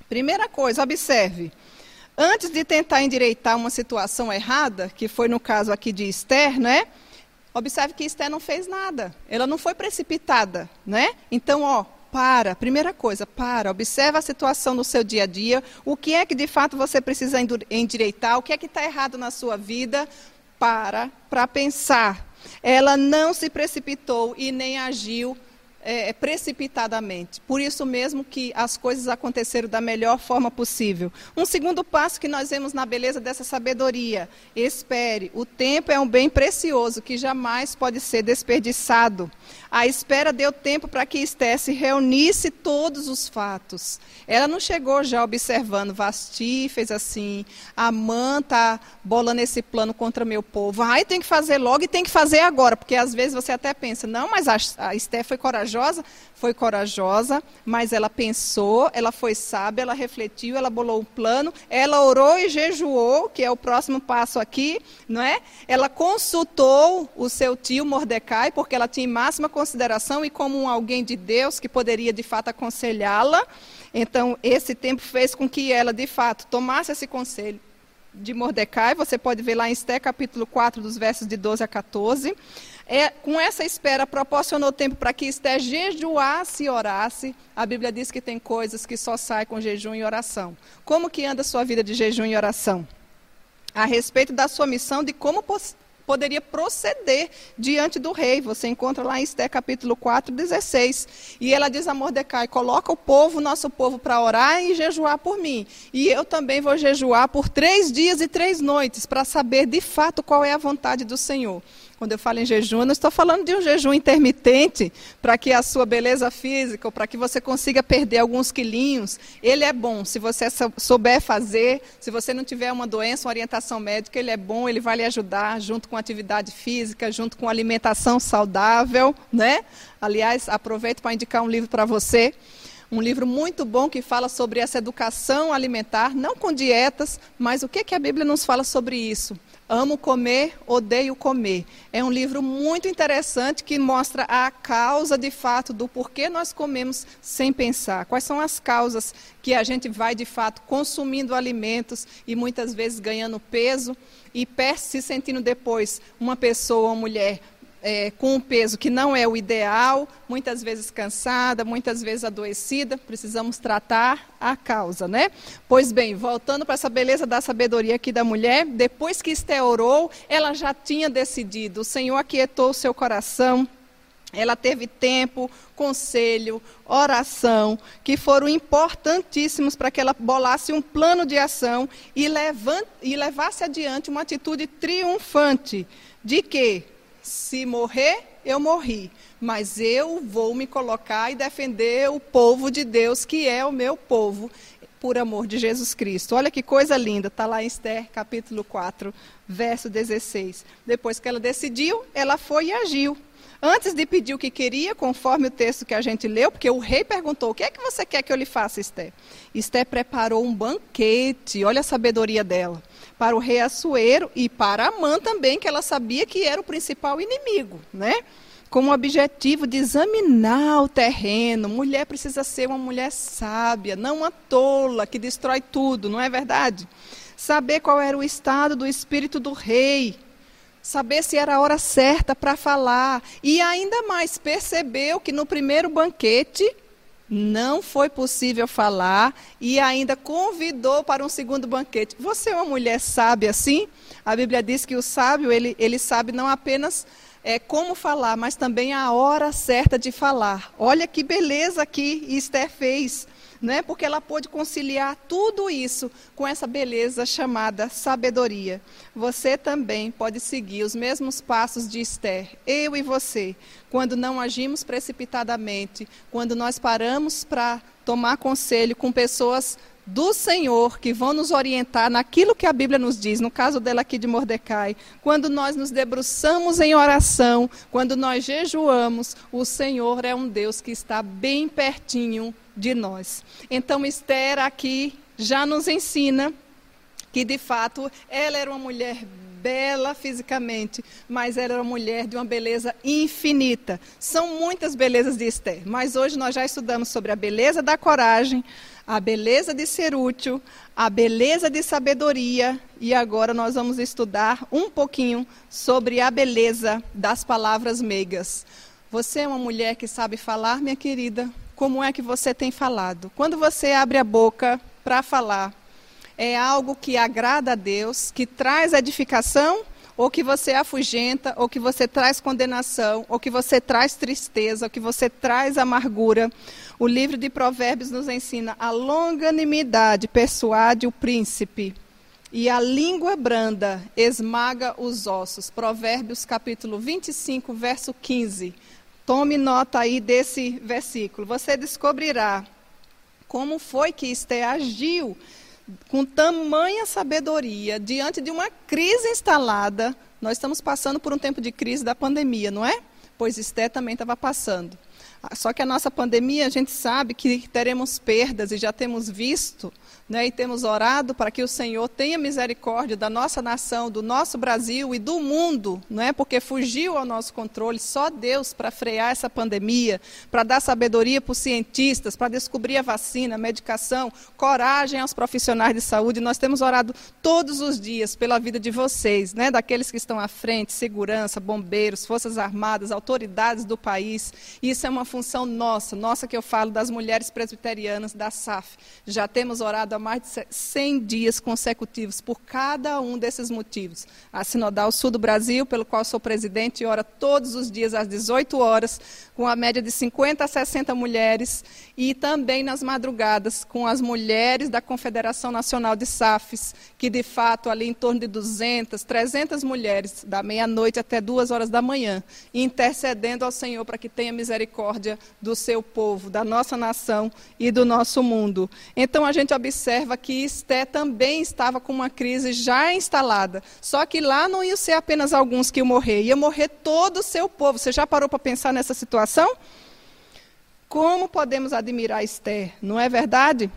Primeira coisa, observe. Antes de tentar endireitar uma situação errada, que foi no caso aqui de Esther, né? Observe que Esther não fez nada. Ela não foi precipitada, né? Então, ó, para. Primeira coisa, para. Observa a situação no seu dia a dia. O que é que de fato você precisa endireitar? O que é que está errado na sua vida? Para, para pensar. Ela não se precipitou e nem agiu é, precipitadamente. Por isso mesmo que as coisas aconteceram da melhor forma possível. Um segundo passo que nós vemos na beleza dessa sabedoria: espere. O tempo é um bem precioso que jamais pode ser desperdiçado. A espera deu tempo para que Esté se reunisse todos os fatos. Ela não chegou já observando, Vasti fez assim, Amã está bolando esse plano contra meu povo. Ai, tem que fazer logo e tem que fazer agora, porque às vezes você até pensa, não, mas a, a Esté foi corajosa, foi corajosa, mas ela pensou, ela foi sábia, ela refletiu, ela bolou um plano, ela orou e jejuou, que é o próximo passo aqui, não é? Ela consultou o seu tio Mordecai, porque ela tinha máxima consideração e como alguém de Deus que poderia de fato aconselhá-la. Então, esse tempo fez com que ela, de fato, tomasse esse conselho de Mordecai. Você pode ver lá em Esté, capítulo 4, dos versos de 12 a 14 é, com essa espera, proporcionou tempo para que Esté jejuasse e orasse. A Bíblia diz que tem coisas que só saem com jejum e oração. Como que anda a sua vida de jejum e oração? A respeito da sua missão, de como poderia proceder diante do rei. Você encontra lá em Esté capítulo 4, 16. E ela diz a Mordecai: coloca o povo, nosso povo, para orar e jejuar por mim. E eu também vou jejuar por três dias e três noites, para saber de fato qual é a vontade do Senhor. Quando eu falo em jejum, eu não estou falando de um jejum intermitente para que a sua beleza física, ou para que você consiga perder alguns quilinhos. Ele é bom, se você souber fazer, se você não tiver uma doença, uma orientação médica, ele é bom, ele vai lhe ajudar junto com atividade física, junto com alimentação saudável, né? Aliás, aproveito para indicar um livro para você um livro muito bom que fala sobre essa educação alimentar, não com dietas, mas o que, que a Bíblia nos fala sobre isso? Amo comer, odeio comer. É um livro muito interessante que mostra a causa de fato do porquê nós comemos sem pensar. Quais são as causas que a gente vai de fato consumindo alimentos e muitas vezes ganhando peso e se sentindo depois uma pessoa, uma mulher é, com um peso que não é o ideal, muitas vezes cansada, muitas vezes adoecida, precisamos tratar a causa, né? Pois bem, voltando para essa beleza da sabedoria aqui da mulher, depois que Esté orou, ela já tinha decidido, o Senhor aquietou o seu coração, ela teve tempo, conselho, oração, que foram importantíssimos para que ela bolasse um plano de ação e, levante, e levasse adiante uma atitude triunfante. De que se morrer, eu morri, mas eu vou me colocar e defender o povo de Deus, que é o meu povo, por amor de Jesus Cristo. Olha que coisa linda, está lá em Esther, capítulo 4, verso 16. Depois que ela decidiu, ela foi e agiu. Antes de pedir o que queria, conforme o texto que a gente leu, porque o rei perguntou: O que é que você quer que eu lhe faça, Esther? Esther preparou um banquete, olha a sabedoria dela para o rei Assuero e para Amã também, que ela sabia que era o principal inimigo, né? Com o objetivo de examinar o terreno. Mulher precisa ser uma mulher sábia, não uma tola que destrói tudo, não é verdade? Saber qual era o estado do espírito do rei, saber se era a hora certa para falar. E ainda mais, percebeu que no primeiro banquete não foi possível falar e ainda convidou para um segundo banquete. Você é uma mulher sábia assim? A Bíblia diz que o sábio, ele, ele sabe não apenas é, como falar, mas também a hora certa de falar. Olha que beleza que Esther fez né? porque ela pôde conciliar tudo isso com essa beleza chamada sabedoria. Você também pode seguir os mesmos passos de Esther, eu e você, quando não agimos precipitadamente, quando nós paramos para tomar conselho com pessoas do Senhor que vão nos orientar naquilo que a Bíblia nos diz, no caso dela aqui de Mordecai, quando nós nos debruçamos em oração, quando nós jejuamos, o Senhor é um Deus que está bem pertinho de nós. Então, Esther aqui já nos ensina que, de fato, ela era uma mulher bela fisicamente, mas ela era uma mulher de uma beleza infinita. São muitas belezas de Esther, mas hoje nós já estudamos sobre a beleza da coragem, a beleza de ser útil, a beleza de sabedoria e agora nós vamos estudar um pouquinho sobre a beleza das palavras meigas. Você é uma mulher que sabe falar, minha querida? como é que você tem falado. Quando você abre a boca para falar, é algo que agrada a Deus, que traz edificação, ou que você afugenta, ou que você traz condenação, ou que você traz tristeza, ou que você traz amargura. O livro de Provérbios nos ensina a longanimidade persuade o príncipe e a língua branda esmaga os ossos. Provérbios capítulo 25, verso 15. Tome nota aí desse versículo. Você descobrirá como foi que Esté agiu com tamanha sabedoria diante de uma crise instalada. Nós estamos passando por um tempo de crise da pandemia, não é? Pois Esté também estava passando. Só que a nossa pandemia, a gente sabe que teremos perdas e já temos visto né, e temos orado para que o Senhor tenha misericórdia da nossa nação, do nosso Brasil e do mundo, não é? Porque fugiu ao nosso controle só Deus para frear essa pandemia, para dar sabedoria para os cientistas, para descobrir a vacina, a medicação, coragem aos profissionais de saúde. Nós temos orado todos os dias pela vida de vocês, né? Daqueles que estão à frente, segurança, bombeiros, forças armadas, autoridades do país. Isso é uma função nossa, nossa que eu falo das mulheres presbiterianas da SAF. Já temos orado há mais de 100 dias consecutivos por cada um desses motivos. A Sinodal Sul do Brasil, pelo qual sou presidente, ora todos os dias às 18 horas, com a média de 50 a 60 mulheres, e também nas madrugadas, com as mulheres da Confederação Nacional de SAFs, que de fato ali em torno de 200, 300 mulheres, da meia-noite até duas horas da manhã, intercedendo ao Senhor para que tenha misericórdia do seu povo, da nossa nação e do nosso mundo. Então a gente observa que Esté também estava com uma crise já instalada. Só que lá não iam ser apenas alguns que iam morrer, ia morrer todo o seu povo. Você já parou para pensar nessa situação? Como podemos admirar Esther, não é verdade?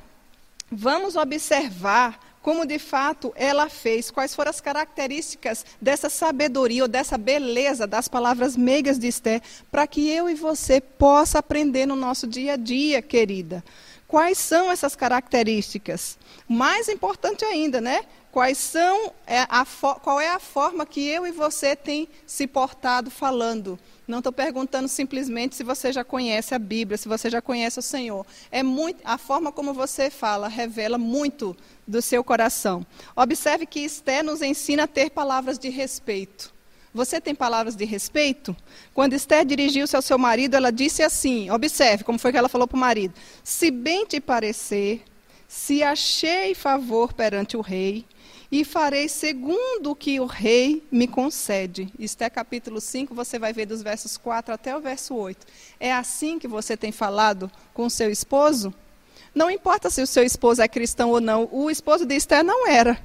Vamos observar como de fato ela fez, quais foram as características dessa sabedoria ou dessa beleza das palavras meigas de Esther, para que eu e você possa aprender no nosso dia a dia, querida. Quais são essas características? Mais importante ainda, né? Quais são é, a, qual é a forma que eu e você tem se portado falando? Não estou perguntando simplesmente se você já conhece a Bíblia, se você já conhece o Senhor. É muito a forma como você fala revela muito do seu coração. Observe que Esté nos ensina a ter palavras de respeito. Você tem palavras de respeito? Quando Esther dirigiu-se ao seu marido, ela disse assim: observe como foi que ela falou para o marido: Se bem te parecer, se achei favor perante o rei, e farei segundo o que o rei me concede. Esther capítulo 5, você vai ver dos versos 4 até o verso 8. É assim que você tem falado com seu esposo? Não importa se o seu esposo é cristão ou não, o esposo de Esther não era.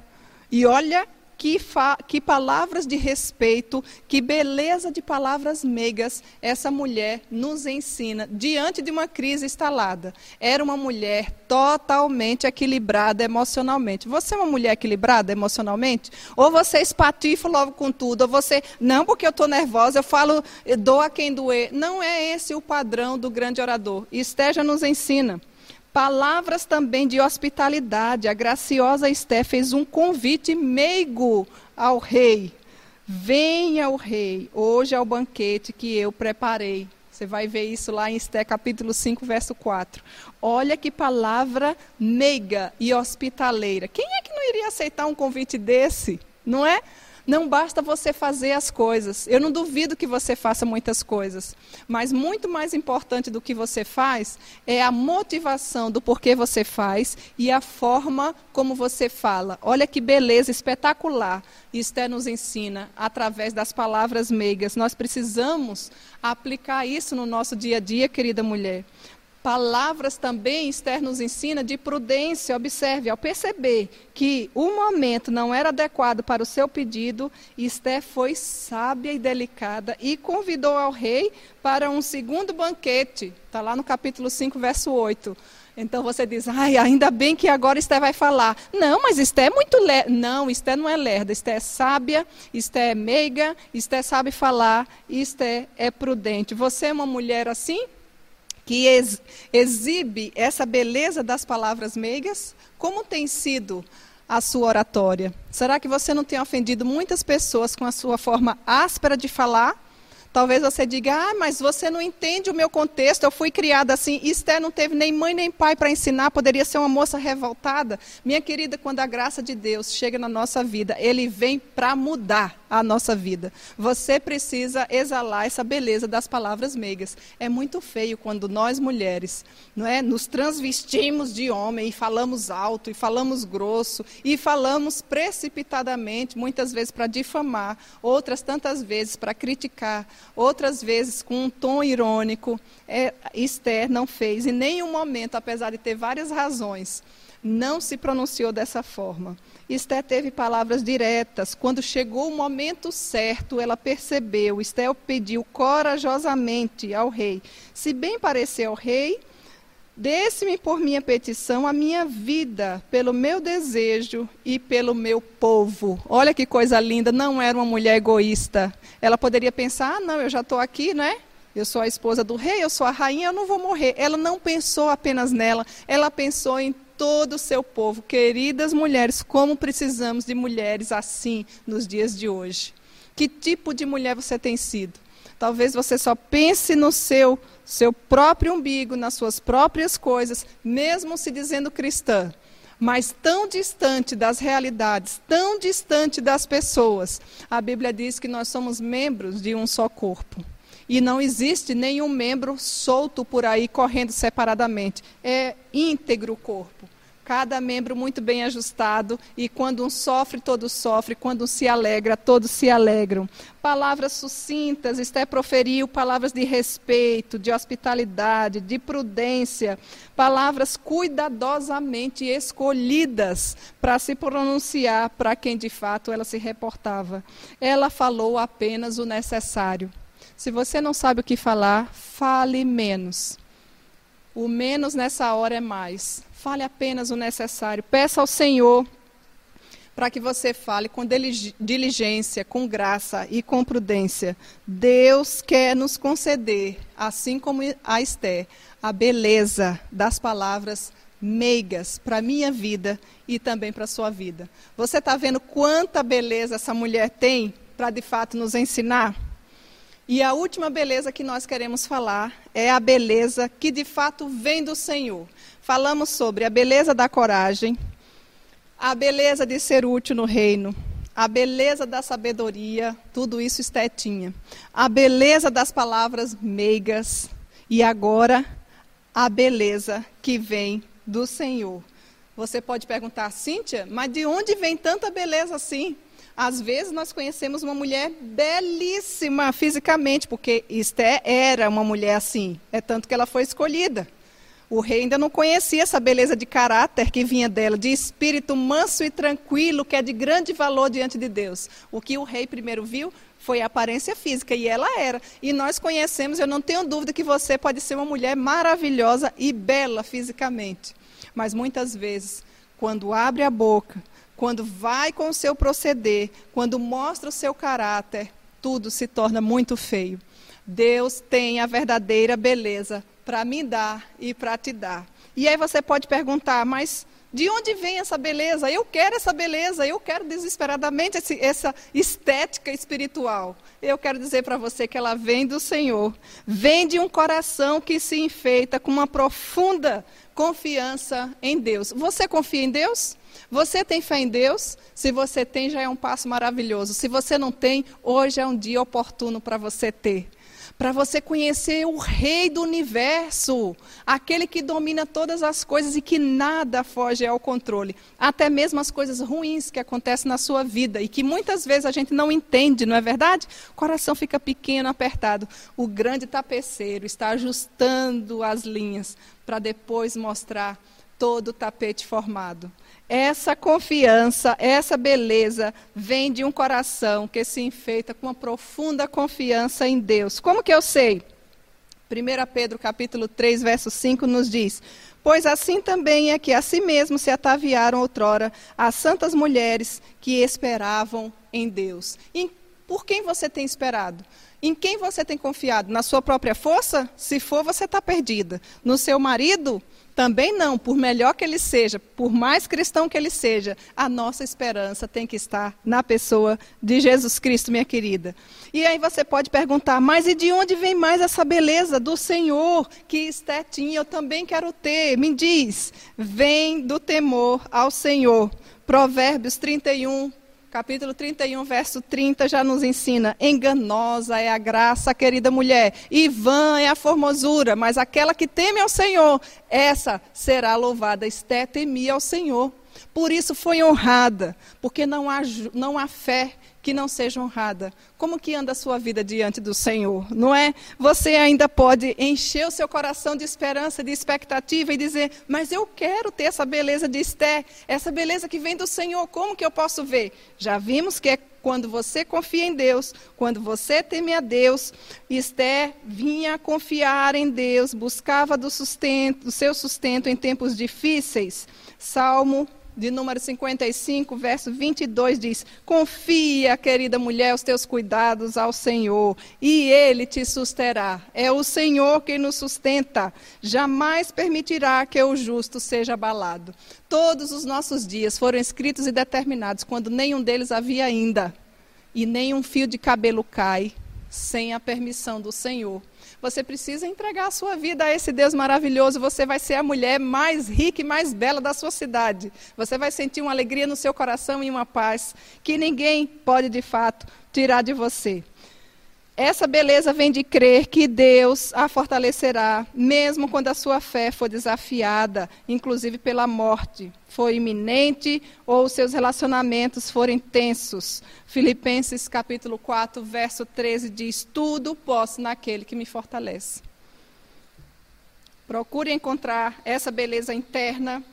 E olha que, que palavras de respeito, que beleza de palavras meigas essa mulher nos ensina diante de uma crise instalada. Era uma mulher totalmente equilibrada emocionalmente. Você é uma mulher equilibrada emocionalmente? Ou você espatifa logo com tudo, ou você, não porque eu estou nervosa, eu falo, dou a quem doer. Não é esse o padrão do grande orador. Esteja nos ensina. Palavras também de hospitalidade. A graciosa Esté fez um convite meigo ao rei. Venha o rei, hoje é o banquete que eu preparei. Você vai ver isso lá em Esté capítulo 5, verso 4. Olha que palavra meiga e hospitaleira. Quem é que não iria aceitar um convite desse? Não é? Não basta você fazer as coisas. Eu não duvido que você faça muitas coisas. Mas muito mais importante do que você faz é a motivação do porquê você faz e a forma como você fala. Olha que beleza espetacular. Esther nos ensina através das palavras meigas. Nós precisamos aplicar isso no nosso dia a dia, querida mulher palavras também Esther nos ensina de prudência. Observe, ao perceber que o momento não era adequado para o seu pedido, Esther foi sábia e delicada e convidou ao rei para um segundo banquete. Está lá no capítulo 5, verso 8. Então você diz, ai, ainda bem que agora Esther vai falar. Não, mas Esther é muito lerda. Não, Esther não é lerda. Esther é sábia, Esther é meiga, Esther sabe falar, Esther é prudente. Você é uma mulher assim? Que ex, exibe essa beleza das palavras meigas? Como tem sido a sua oratória? Será que você não tem ofendido muitas pessoas com a sua forma áspera de falar? Talvez você diga, ah, mas você não entende o meu contexto, eu fui criada assim. Esther não teve nem mãe nem pai para ensinar, poderia ser uma moça revoltada. Minha querida, quando a graça de Deus chega na nossa vida, ele vem para mudar a nossa vida. Você precisa exalar essa beleza das palavras meigas. É muito feio quando nós mulheres, não é, nos transvestimos de homem e falamos alto e falamos grosso e falamos precipitadamente, muitas vezes para difamar, outras tantas vezes para criticar, outras vezes com um tom irônico. É, Esther não fez em nenhum momento, apesar de ter várias razões, não se pronunciou dessa forma. Esther teve palavras diretas. Quando chegou o momento certo, ela percebeu. Esther pediu corajosamente ao rei: Se bem parecer ao rei, Desse-me por minha petição a minha vida, pelo meu desejo e pelo meu povo. Olha que coisa linda, não era uma mulher egoísta. Ela poderia pensar: ah, não, eu já estou aqui, né? Eu sou a esposa do rei, eu sou a rainha, eu não vou morrer. Ela não pensou apenas nela, ela pensou em todo o seu povo. Queridas mulheres, como precisamos de mulheres assim nos dias de hoje. Que tipo de mulher você tem sido? Talvez você só pense no seu seu próprio umbigo, nas suas próprias coisas, mesmo se dizendo cristã, mas tão distante das realidades, tão distante das pessoas. A Bíblia diz que nós somos membros de um só corpo. E não existe nenhum membro solto por aí correndo separadamente. É íntegro o corpo cada membro muito bem ajustado, e quando um sofre, todos sofrem, quando um se alegra, todos se alegram. Palavras sucintas, Esté proferiu palavras de respeito, de hospitalidade, de prudência, palavras cuidadosamente escolhidas para se pronunciar para quem de fato ela se reportava. Ela falou apenas o necessário. Se você não sabe o que falar, fale menos. O menos nessa hora é mais. Fale apenas o necessário. Peça ao Senhor para que você fale com diligência, com graça e com prudência. Deus quer nos conceder, assim como a Esther, a beleza das palavras meigas para a minha vida e também para a sua vida. Você está vendo quanta beleza essa mulher tem para de fato nos ensinar? E a última beleza que nós queremos falar é a beleza que de fato vem do Senhor. Falamos sobre a beleza da coragem, a beleza de ser útil no reino, a beleza da sabedoria, tudo isso estetinha. A beleza das palavras meigas e agora a beleza que vem do Senhor. Você pode perguntar, Cíntia, mas de onde vem tanta beleza assim? Às vezes nós conhecemos uma mulher belíssima fisicamente, porque Esté era uma mulher assim. É tanto que ela foi escolhida. O rei ainda não conhecia essa beleza de caráter que vinha dela, de espírito manso e tranquilo, que é de grande valor diante de Deus. O que o rei primeiro viu foi a aparência física, e ela era. E nós conhecemos, eu não tenho dúvida que você pode ser uma mulher maravilhosa e bela fisicamente. Mas muitas vezes, quando abre a boca, quando vai com o seu proceder, quando mostra o seu caráter, tudo se torna muito feio. Deus tem a verdadeira beleza para me dar e para te dar. E aí você pode perguntar, mas de onde vem essa beleza? Eu quero essa beleza, eu quero desesperadamente esse, essa estética espiritual. Eu quero dizer para você que ela vem do Senhor, vem de um coração que se enfeita com uma profunda confiança em Deus. Você confia em Deus? Você tem fé em Deus? Se você tem, já é um passo maravilhoso. Se você não tem, hoje é um dia oportuno para você ter. Para você conhecer o Rei do universo, aquele que domina todas as coisas e que nada foge ao controle, até mesmo as coisas ruins que acontecem na sua vida e que muitas vezes a gente não entende, não é verdade? O coração fica pequeno, apertado. O grande tapeceiro está ajustando as linhas para depois mostrar todo o tapete formado. Essa confiança, essa beleza vem de um coração que se enfeita com uma profunda confiança em Deus. Como que eu sei? 1 Pedro capítulo 3, verso 5 nos diz: Pois assim também é que a si mesmo se ataviaram outrora as santas mulheres que esperavam em Deus. E por quem você tem esperado? Em quem você tem confiado? Na sua própria força? Se for, você está perdida. No seu marido? Também não, por melhor que ele seja, por mais cristão que ele seja, a nossa esperança tem que estar na pessoa de Jesus Cristo, minha querida. E aí você pode perguntar, mas e de onde vem mais essa beleza do Senhor que Esté tinha? Eu também quero ter. Me diz, vem do temor ao Senhor. Provérbios 31, capítulo 31, verso 30 já nos ensina: enganosa é a graça, querida mulher, e vã é a formosura, mas aquela que teme ao Senhor, essa será louvada. Esté temia ao Senhor. Por isso foi honrada, porque não há, não há fé que não seja honrada. Como que anda a sua vida diante do Senhor? Não é? Você ainda pode encher o seu coração de esperança, de expectativa e dizer: "Mas eu quero ter essa beleza de Esté, essa beleza que vem do Senhor. Como que eu posso ver?" Já vimos que é quando você confia em Deus, quando você teme a Deus, Esté vinha confiar em Deus, buscava do sustento, do seu sustento em tempos difíceis. Salmo de número 55, verso 22 diz: Confia, querida mulher, os teus cuidados ao Senhor, e ele te susterá. É o Senhor quem nos sustenta. Jamais permitirá que o justo seja abalado. Todos os nossos dias foram escritos e determinados quando nenhum deles havia ainda, e nem um fio de cabelo cai sem a permissão do Senhor. Você precisa entregar a sua vida a esse Deus maravilhoso. Você vai ser a mulher mais rica e mais bela da sua cidade. Você vai sentir uma alegria no seu coração e uma paz que ninguém pode de fato tirar de você. Essa beleza vem de crer que Deus a fortalecerá, mesmo quando a sua fé for desafiada, inclusive pela morte, for iminente ou seus relacionamentos forem tensos. Filipenses capítulo 4, verso 13 diz: Tudo posso naquele que me fortalece. Procure encontrar essa beleza interna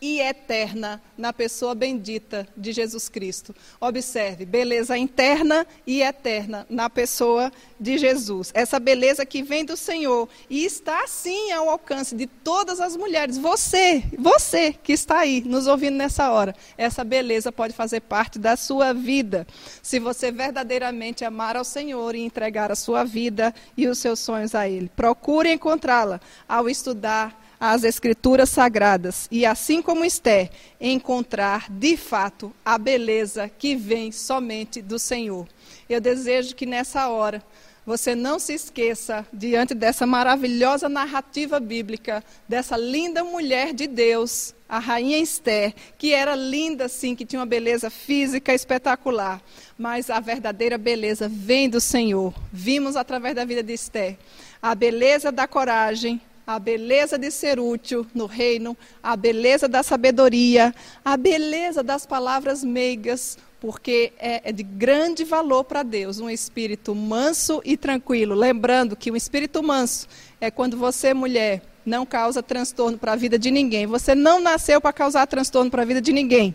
e eterna na pessoa bendita de Jesus Cristo. Observe, beleza interna e eterna na pessoa de Jesus. Essa beleza que vem do Senhor e está sim ao alcance de todas as mulheres. Você, você que está aí nos ouvindo nessa hora, essa beleza pode fazer parte da sua vida. Se você verdadeiramente amar ao Senhor e entregar a sua vida e os seus sonhos a Ele. Procure encontrá-la ao estudar as Escrituras Sagradas e, assim como Esther, encontrar de fato a beleza que vem somente do Senhor. Eu desejo que nessa hora você não se esqueça, diante dessa maravilhosa narrativa bíblica, dessa linda mulher de Deus, a rainha Esther, que era linda sim, que tinha uma beleza física espetacular, mas a verdadeira beleza vem do Senhor. Vimos através da vida de Esther a beleza da coragem, a beleza de ser útil no reino, a beleza da sabedoria, a beleza das palavras meigas, porque é, é de grande valor para Deus um espírito manso e tranquilo. Lembrando que um espírito manso é quando você, mulher, não causa transtorno para a vida de ninguém. Você não nasceu para causar transtorno para a vida de ninguém.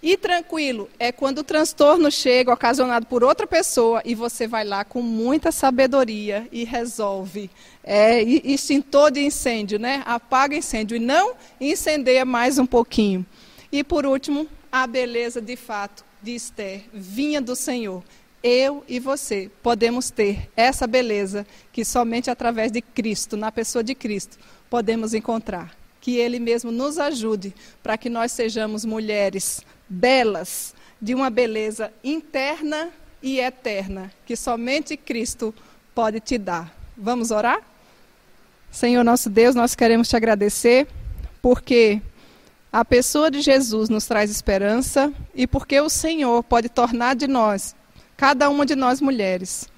E tranquilo é quando o transtorno chega ocasionado por outra pessoa e você vai lá com muita sabedoria e resolve. É, extintor de incêndio, né? Apaga incêndio e não incendeia mais um pouquinho. E por último, a beleza de fato de Esther vinha do Senhor. Eu e você podemos ter essa beleza que somente através de Cristo, na pessoa de Cristo, podemos encontrar. Que Ele mesmo nos ajude para que nós sejamos mulheres belas, de uma beleza interna e eterna, que somente Cristo pode te dar. Vamos orar? Senhor nosso Deus, nós queremos te agradecer, porque a pessoa de Jesus nos traz esperança e porque o Senhor pode tornar de nós, cada uma de nós mulheres,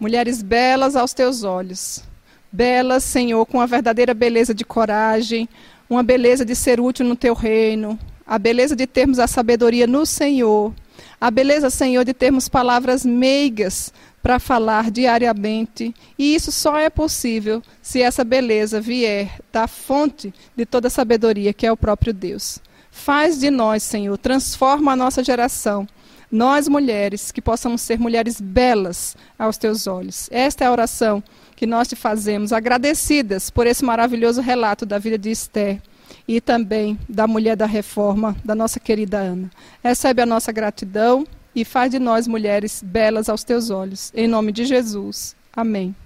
mulheres belas aos teus olhos. Belas, Senhor, com a verdadeira beleza de coragem, uma beleza de ser útil no teu reino, a beleza de termos a sabedoria no Senhor, a beleza, Senhor, de termos palavras meigas para falar diariamente. E isso só é possível se essa beleza vier da fonte de toda sabedoria, que é o próprio Deus. Faz de nós, Senhor, transforma a nossa geração. Nós, mulheres, que possamos ser mulheres belas aos teus olhos. Esta é a oração que nós te fazemos, agradecidas por esse maravilhoso relato da vida de Esther e também da mulher da reforma, da nossa querida Ana. Recebe a nossa gratidão e faz de nós mulheres belas aos teus olhos. Em nome de Jesus. Amém.